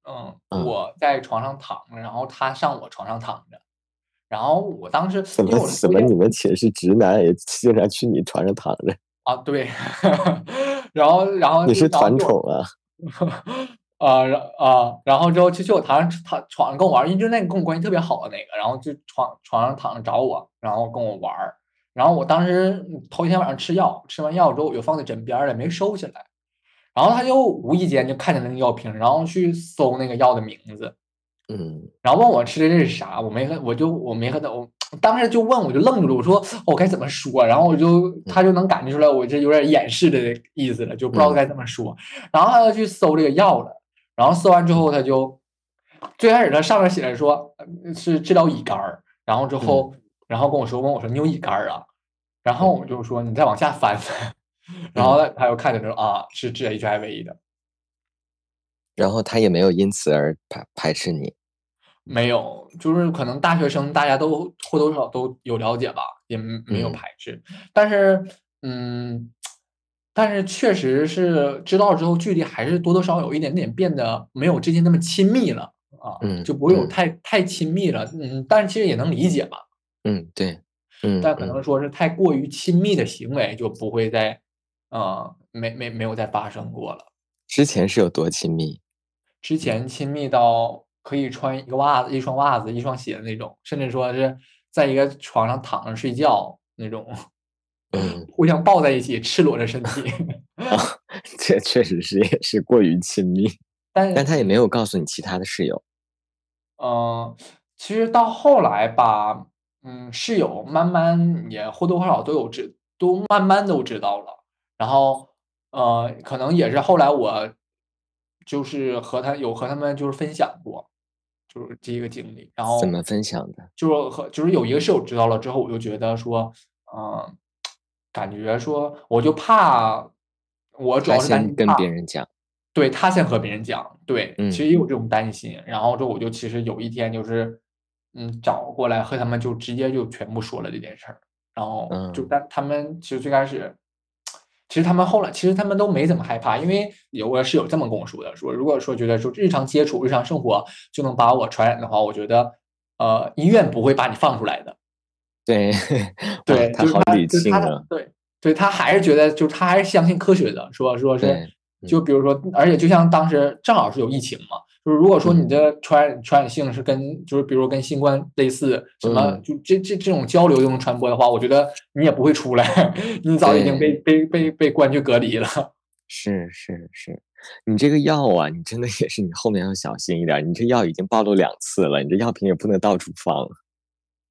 嗯，我在床上躺着，然后他上我床上躺着。然后我当时怎么怎么你们寝室直男也经常去你床上躺着啊？对，然后然后你是团宠啊？啊，然啊，然后之后就去我床上躺床上跟我玩，因为就那个跟我关系特别好的那个，然后就床床上躺着找我，然后跟我玩。然后我当时头一天晚上吃药，吃完药之后我就放在枕边了，没收起来。然后他就无意间就看见那个药瓶，然后去搜那个药的名字。嗯，然后问我吃的这是啥，我没和我就我没和他，我当时就问我就愣住了，我说我该怎么说，然后我就他就能感觉出来我这有点掩饰的意思了，就不知道该怎么说，然后他就去搜这个药了，然后搜完之后他就最开始他上面写着说是治疗乙肝儿，然后之后然后跟我说问我说你有乙肝儿啊，然后我就说你再往下翻翻，然后他又看见说啊是治 HIV 的。然后他也没有因此而排排斥你，没有，就是可能大学生大家都或多或少都有了解吧，也没有排斥。但是，嗯，但是确实是知道之后，距离还是多多少少有一点点变得没有之前那么亲密了啊，就不会有太太亲密了。嗯，但是其实也能理解吧。嗯，对，嗯，但可能说是太过于亲密的行为就不会再，呃，没没没有再发生过了。之前是有多亲密？之前亲密到可以穿一个袜子、一双袜子、一双鞋的那种，甚至说是在一个床上躺着睡觉那种，嗯，互相抱在一起，赤裸着身体。这确实是也是过于亲密，但但他也没有告诉你其他的室友。嗯，其实到后来吧，嗯，室友慢慢也或多或少都有知，都慢慢都知道了。然后，呃，可能也是后来我。就是和他有和他们就是分享过，就是这个经历，然后怎么分享的？就是和就是有一个室友知道了之后，我就觉得说，嗯，感觉说我就怕我主要是先跟别人讲，对他先和别人讲，对，其实也有这种担心。然后之后我就其实有一天就是嗯找过来和他们就直接就全部说了这件事儿，然后就但他们其实最开始。其实他们后来，其实他们都没怎么害怕，因为有个室友这么跟我说的：说如果说觉得说日常接触、日常生活就能把我传染的话，我觉得，呃，医院不会把你放出来的。对，对，他好理性啊。对，对他还是觉得，就是他还是相信科学的，说说是，就比如说，而且就像当时正好是有疫情嘛。就是如果说你的传染传染性是跟就是比如跟新冠类似，什么就这这这种交流就能传播的话，我觉得你也不会出来，你早已经被被被被关去隔离了。是是是，你这个药啊，你真的也是你后面要小心一点，你这药已经暴露两次了，你这药品也不能到处放。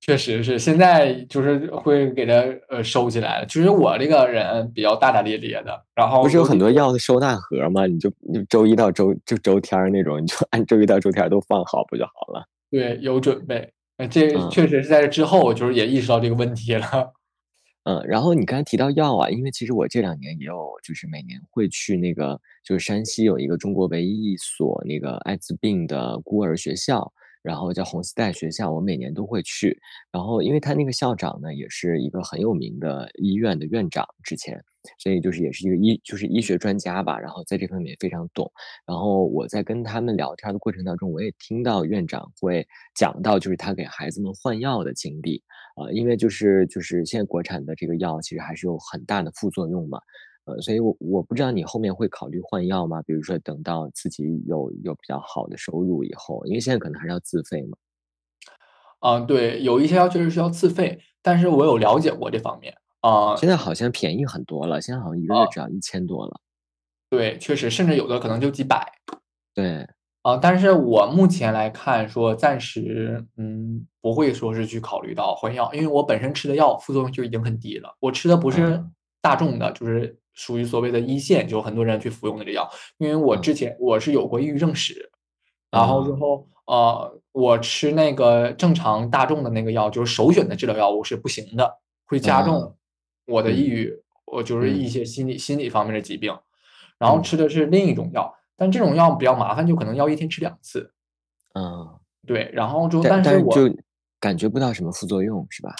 确实是，现在就是会给他呃收起来了。其实我这个人比较大大咧咧的，然后不是有很多药的收纳盒吗？你就就周一到周就周天那种，你就按周一到周天都放好不就好了？对，有准备。这确实是在这之后，就是也意识到这个问题了。嗯，然后你刚才提到药啊，因为其实我这两年也有，就是每年会去那个，就是山西有一个中国唯一一所那个艾滋病的孤儿学校。然后叫红丝带学校，我每年都会去。然后，因为他那个校长呢，也是一个很有名的医院的院长之前。所以就是也是一个医就是医学专家吧，然后在这方面也非常懂。然后我在跟他们聊天的过程当中，我也听到院长会讲到，就是他给孩子们换药的经历啊，因为就是就是现在国产的这个药其实还是有很大的副作用嘛。呃，所以我我不知道你后面会考虑换药吗？比如说等到自己有有比较好的收入以后，因为现在可能还是要自费嘛。嗯，对，有一些药确实需要自费，但是我有了解过这方面啊。现在好像便宜很多了，现在好像一个月只要一千多了。对，确实，甚至有的可能就几百。对。啊，但是我目前来看，说暂时嗯不会说是去考虑到换药，因为我本身吃的药副作用就已经很低了，我吃的不是大众的，就是。属于所谓的一线，就很多人去服用的这药，因为我之前我是有过抑郁症史，然后之后呃，我吃那个正常大众的那个药，就是首选的治疗药物是不行的，会加重我的抑郁，我就是一些心理心理方面的疾病，然后吃的是另一种药，但这种药比较麻烦，就可能要一天吃两次，嗯，对，然后之后但是我就感觉不到什么副作用，是吧？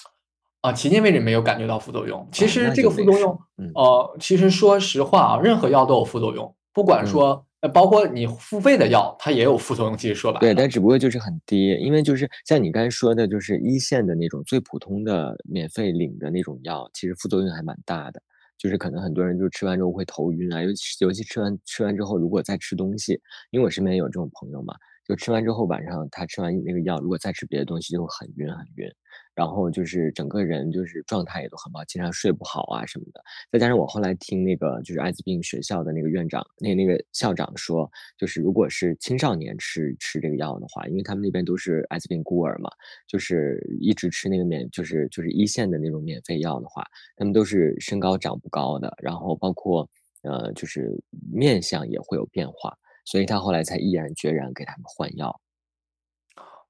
啊，迄今为止没有感觉到副作用。其实这个副作用，呃，其实说实话啊，任何药都有副作用，不管说，呃，包括你付费的药，它也有副作用。其实说白了，对，但只不过就是很低，因为就是像你刚才说的，就是一线的那种最普通的免费领的那种药，其实副作用还蛮大的。就是可能很多人就吃完之后会头晕啊，尤其尤其吃完吃完之后，如果再吃东西，因为我身边有这种朋友嘛，就吃完之后晚上他吃完那个药，如果再吃别的东西，就会很晕很晕。然后就是整个人就是状态也都很不好，经常睡不好啊什么的。再加上我后来听那个就是艾滋病学校的那个院长，那那个校长说，就是如果是青少年吃吃这个药的话，因为他们那边都是艾滋病孤儿嘛，就是一直吃那个免就是就是一线的那种免费药的话，他们都是身高长不高的，然后包括呃就是面相也会有变化，所以他后来才毅然决然给他们换药。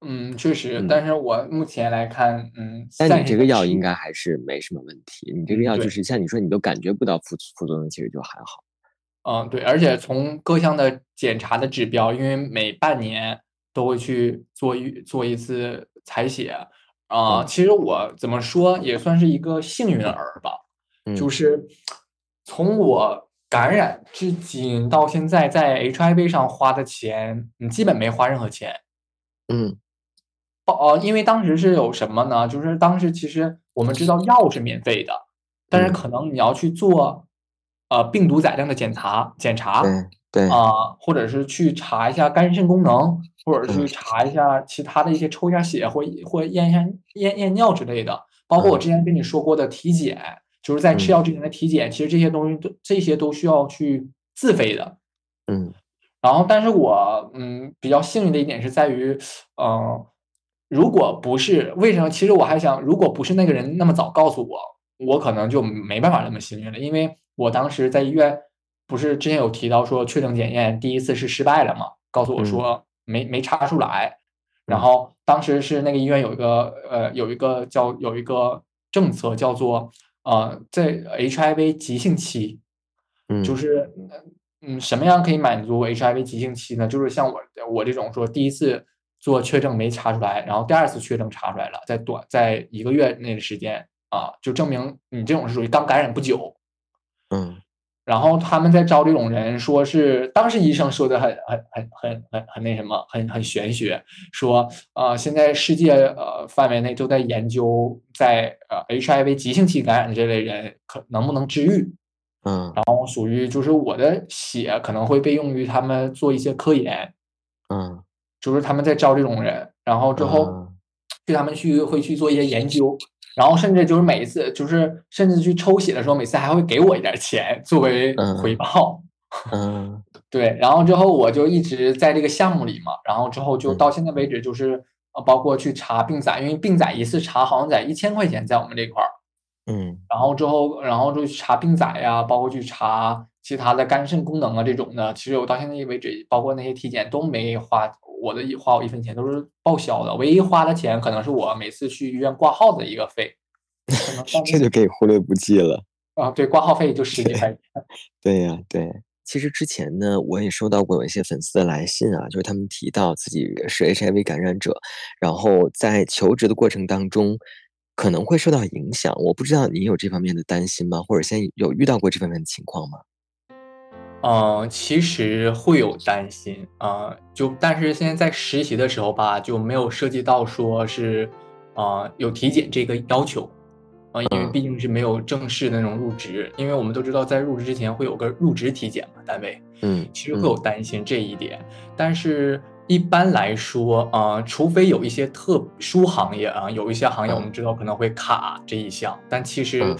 嗯，确实，但是我目前来看，嗯，但你这个药应该还是没什么问题。你这个药就是像你说，你都感觉不到副副作用，其实就还好。嗯，对，而且从各项的检查的指标，因为每半年都会去做一做一次采血啊。其实我怎么说也算是一个幸运儿吧，就是从我感染至今到现在，在 HIV 上花的钱，你基本没花任何钱。嗯。哦，因为当时是有什么呢？就是当时其实我们知道药是免费的，但是可能你要去做呃病毒载量的检查检查，对啊，或者是去查一下肝肾功能，或者是去查一下其他的一些抽一下血或或验一下验验尿之类的。包括我之前跟你说过的体检，就是在吃药之前的体检，其实这些东西都这些都需要去自费的。嗯，然后但是我嗯比较幸运的一点是在于嗯。如果不是为什么？其实我还想，如果不是那个人那么早告诉我，我可能就没办法那么幸运了。因为我当时在医院，不是之前有提到说确诊检验第一次是失败了嘛？告诉我说没没查出来。然后当时是那个医院有一个呃有一个叫有一个政策叫做呃在 HIV 急性期，就是嗯什么样可以满足 HIV 急性期呢？就是像我我这种说第一次。做确诊没查出来，然后第二次确诊查出来了，在短在一个月内的时间啊，就证明你这种是属于刚感染不久，嗯，然后他们在招这种人，说是当时医生说的很很很很很很那什么，很很玄学，说啊，现在世界呃范围内都在研究，在呃 HIV 急性期感染的这类人可能不能治愈，嗯，然后属于就是我的血可能会被用于他们做一些科研，嗯。就是他们在招这种人，然后之后，去他们去会去做一些研究，然后甚至就是每一次，就是甚至去抽血的时候，每次还会给我一点钱作为回报。嗯，对，然后之后我就一直在这个项目里嘛，然后之后就到现在为止，就是呃，包括去查病载，因为病载一次查好像在一千块钱，在我们这块儿。嗯，然后之后，然后就去查病载呀，包括去查其他的肝肾功能啊这种的，其实我到现在为止，包括那些体检都没花。我的花我一分钱都是报销的，唯一花的钱可能是我每次去医院挂号的一个费，这就可以忽略不计了啊。对，挂号费就十几块钱。对呀，对。其实之前呢，我也收到过有一些粉丝的来信啊，就是他们提到自己是 HIV 感染者，然后在求职的过程当中，可能会受到影响。我不知道你有这方面的担心吗？或者现在有遇到过这方面的情况吗？嗯，其实会有担心啊，就但是现在在实习的时候吧，就没有涉及到说是，啊，有体检这个要求，啊，因为毕竟是没有正式的那种入职，因为我们都知道在入职之前会有个入职体检嘛，单位，嗯，其实会有担心这一点，但是一般来说，啊，除非有一些特殊行业啊，有一些行业我们知道可能会卡这一项，但其实。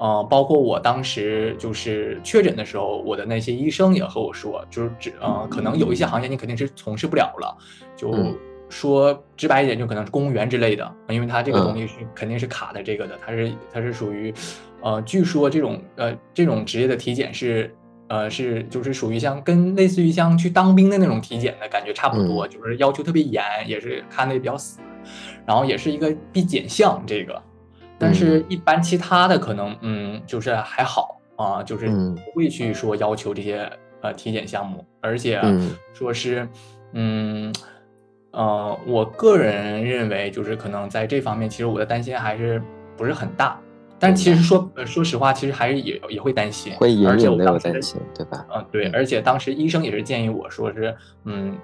呃，包括我当时就是确诊的时候，我的那些医生也和我说，就是只呃，可能有一些行业你肯定是从事不了了，就说直白一点，就可能是公务员之类的，因为他这个东西是肯定是卡在这个的，它是它是属于，呃，据说这种呃这种职业的体检是呃是就是属于像跟类似于像去当兵的那种体检的感觉差不多，就是要求特别严，也是看的也比较死，然后也是一个必检项这个。但是，一般其他的可能，嗯，就是还好啊，就是不会去说要求这些呃体检项目，而且说是，嗯，呃，我个人认为，就是可能在这方面，其实我的担心还是不是很大。但其实说说实话，其实还是也也会担心，会而且我有担心，对吧？嗯，对，而且当时医生也是建议我说是，嗯。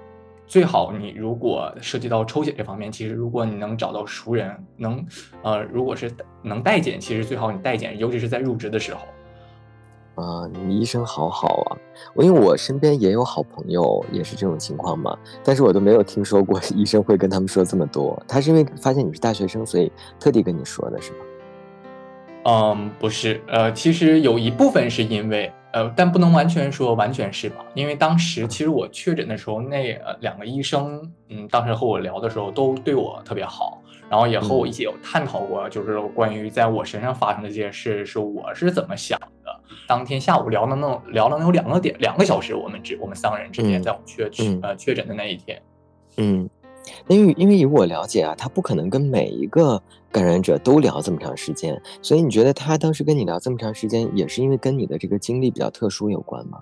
最好你如果涉及到抽血这方面，其实如果你能找到熟人，能，呃，如果是能代检，其实最好你代检，尤其是在入职的时候。啊，你医生好好啊！我因为我身边也有好朋友也是这种情况嘛，但是我都没有听说过医生会跟他们说这么多。他是因为发现你是大学生，所以特地跟你说的是吗？嗯，不是，呃，其实有一部分是因为。呃，但不能完全说完全是吧，因为当时其实我确诊的时候，那两个医生，嗯，当时和我聊的时候都对我特别好，然后也和我一起有探讨过，就是关于在我身上发生的这件事是我是怎么想的。当天下午聊了能聊了能有两个点两个小时，我们只我们三个人之间在我确确呃确诊的那一天，嗯。因为因为以我了解啊，他不可能跟每一个感染者都聊这么长时间，所以你觉得他当时跟你聊这么长时间，也是因为跟你的这个经历比较特殊有关吗？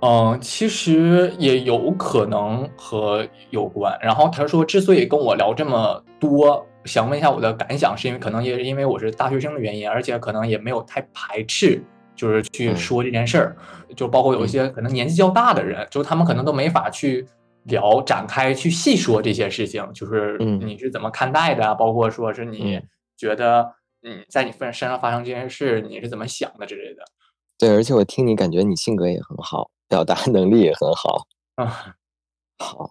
嗯，其实也有可能和有关。然后他说，之所以跟我聊这么多，想问一下我的感想，是因为可能也是因为我是大学生的原因，而且可能也没有太排斥，就是去说这件事儿，就包括有一些可能年纪较大的人，就他们可能都没法去。聊展开去细说这些事情，就是你是怎么看待的啊？包括说是你觉得，嗯，在你身上发生这件事，你是怎么想的之类的。对，而且我听你感觉你性格也很好，表达 能力也很好。啊，好。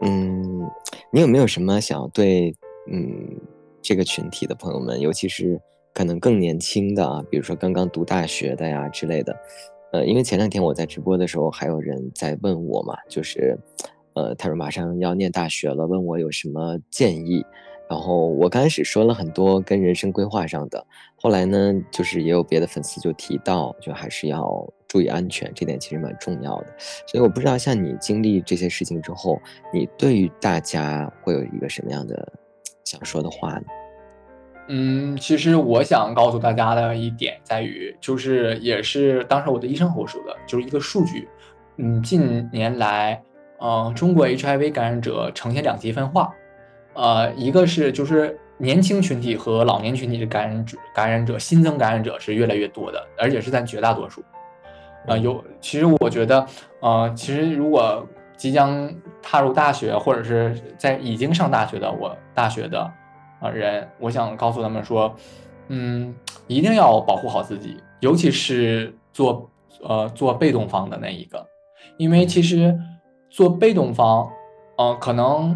嗯，你有没有什么想要对嗯这个群体的朋友们，尤其是可能更年轻的啊，比如说刚刚读大学的呀之类的？呃，因为前两天我在直播的时候，还有人在问我嘛，就是，呃，他说马上要念大学了，问我有什么建议。然后我刚开始说了很多跟人生规划上的，后来呢，就是也有别的粉丝就提到，就还是要注意安全，这点其实蛮重要的。所以我不知道，像你经历这些事情之后，你对于大家会有一个什么样的想说的话呢？嗯，其实我想告诉大家的一点在于，就是也是当时我的医生和我说的，就是一个数据。嗯，近年来，呃，中国 HIV 感染者呈现两极分化，呃，一个是就是年轻群体和老年群体的感染者，感染者新增感染者是越来越多的，而且是占绝大多数。啊，有，其实我觉得，呃，其实如果即将踏入大学或者是在已经上大学的我大学的。啊，人，我想告诉他们说，嗯，一定要保护好自己，尤其是做呃做被动方的那一个，因为其实做被动方，嗯，可能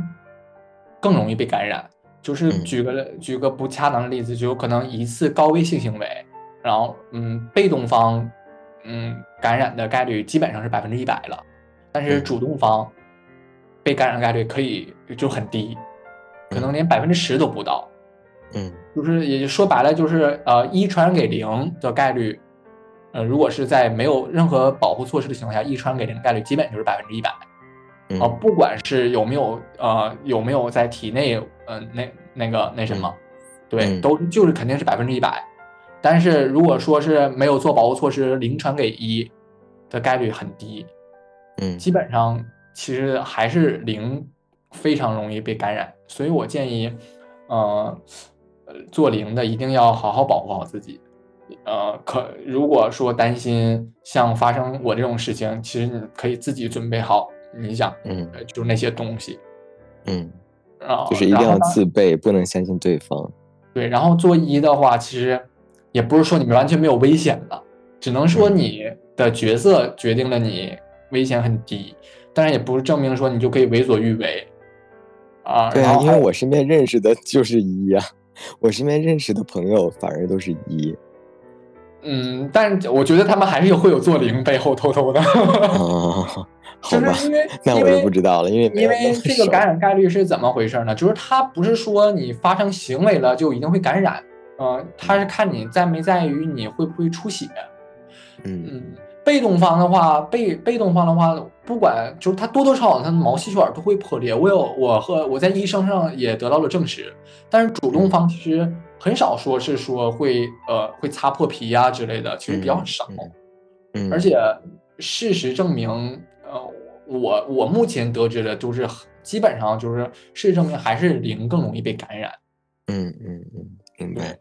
更容易被感染。就是举个举个不恰当的例子，就有可能一次高危性行为，然后嗯，被动方嗯感染的概率基本上是百分之一百了，但是主动方被感染概率可以就很低。可能连百分之十都不到，嗯，就是也就说白了，就是呃，一传染给零的概率，呃，如果是在没有任何保护措施的情况下，一传染给零的概率基本就是百分之一百，啊，不管是有没有呃有没有在体内，呃，那那个那什么，对，都就是肯定是百分之一百。但是如果说是没有做保护措施，零传给一的概率很低，嗯，基本上其实还是零。非常容易被感染，所以我建议，呃，做零的一定要好好保护好自己。呃，可如果说担心像发生我这种事情，其实你可以自己准备好，你想，嗯，就是那些东西，嗯，啊，就是一定要自备，不能相信对方。对，然后做一的话，其实也不是说你们完全没有危险的，只能说你的角色决定了你危险很低，但是也不是证明说你就可以为所欲为。啊，对啊，因为我身边认识的就是一呀，我身边认识的朋友反而都是一。嗯，但我觉得他们还是有会有做零背后偷偷的。哦，好吧，因为那我就不知道了，因为因为这个感染概率是怎么回事呢？就是它不是说你发生行为了就一定会感染，嗯，它是看你在没在于你会不会出血。嗯。被动方的话，被被动方的话，不管就是他多多少少，他的毛细血管都会破裂。我有我和我在医生上也得到了证实。但是主动方其实很少说是说会呃会擦破皮呀之类的，其实比较少。嗯，而且事实证明，呃，我我目前得知的就是基本上就是事实证明还是零更容易被感染。嗯嗯嗯，明白。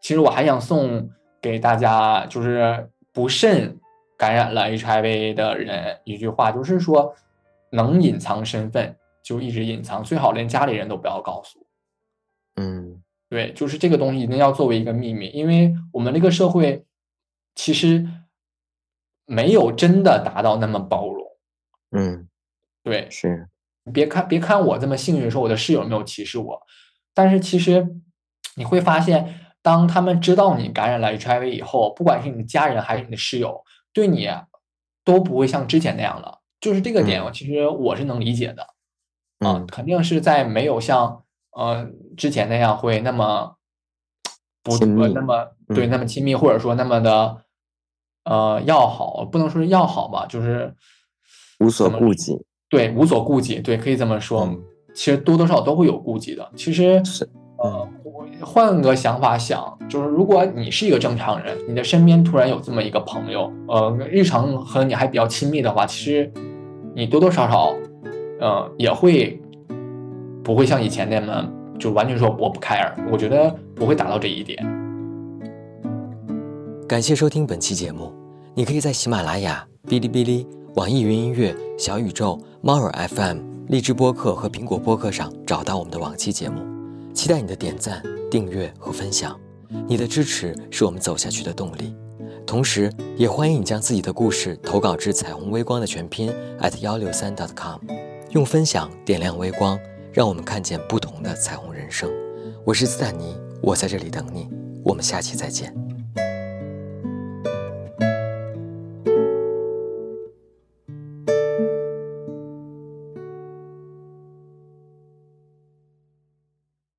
其实我还想送给大家，就是不慎。感染了 HIV 的人，一句话就是说，能隐藏身份就一直隐藏，最好连家里人都不要告诉。嗯，对，就是这个东西一定要作为一个秘密，因为我们这个社会其实没有真的达到那么包容。嗯，对，是。别看别看我这么幸运，说我的室友没有歧视我，但是其实你会发现，当他们知道你感染了 HIV 以后，不管是你的家人还是你的室友。对你都不会像之前那样了，就是这个点，其实我是能理解的，嗯，肯定是在没有像呃之前那样会那么不那么对那么亲密，或者说那么的呃要好，不能说是要好吧，就是无所顾忌，对，无所顾忌，对，可以这么说，其实多多少都会有顾忌的，其实是。呃，换个想法想，就是如果你是一个正常人，你的身边突然有这么一个朋友，呃，日常和你还比较亲密的话，其实你多多少少，呃，也会不会像以前那么就完全说我不 care，我觉得不会达到这一点。感谢收听本期节目，你可以在喜马拉雅、哔哩哔哩、网易云音乐、小宇宙、猫耳 FM、荔枝播客和苹果播客上找到我们的往期节目。期待你的点赞、订阅和分享，你的支持是我们走下去的动力。同时，也欢迎你将自己的故事投稿至彩虹微光的全拼 at 幺六三 dot com，用分享点亮微光，让我们看见不同的彩虹人生。我是斯坦尼，我在这里等你，我们下期再见。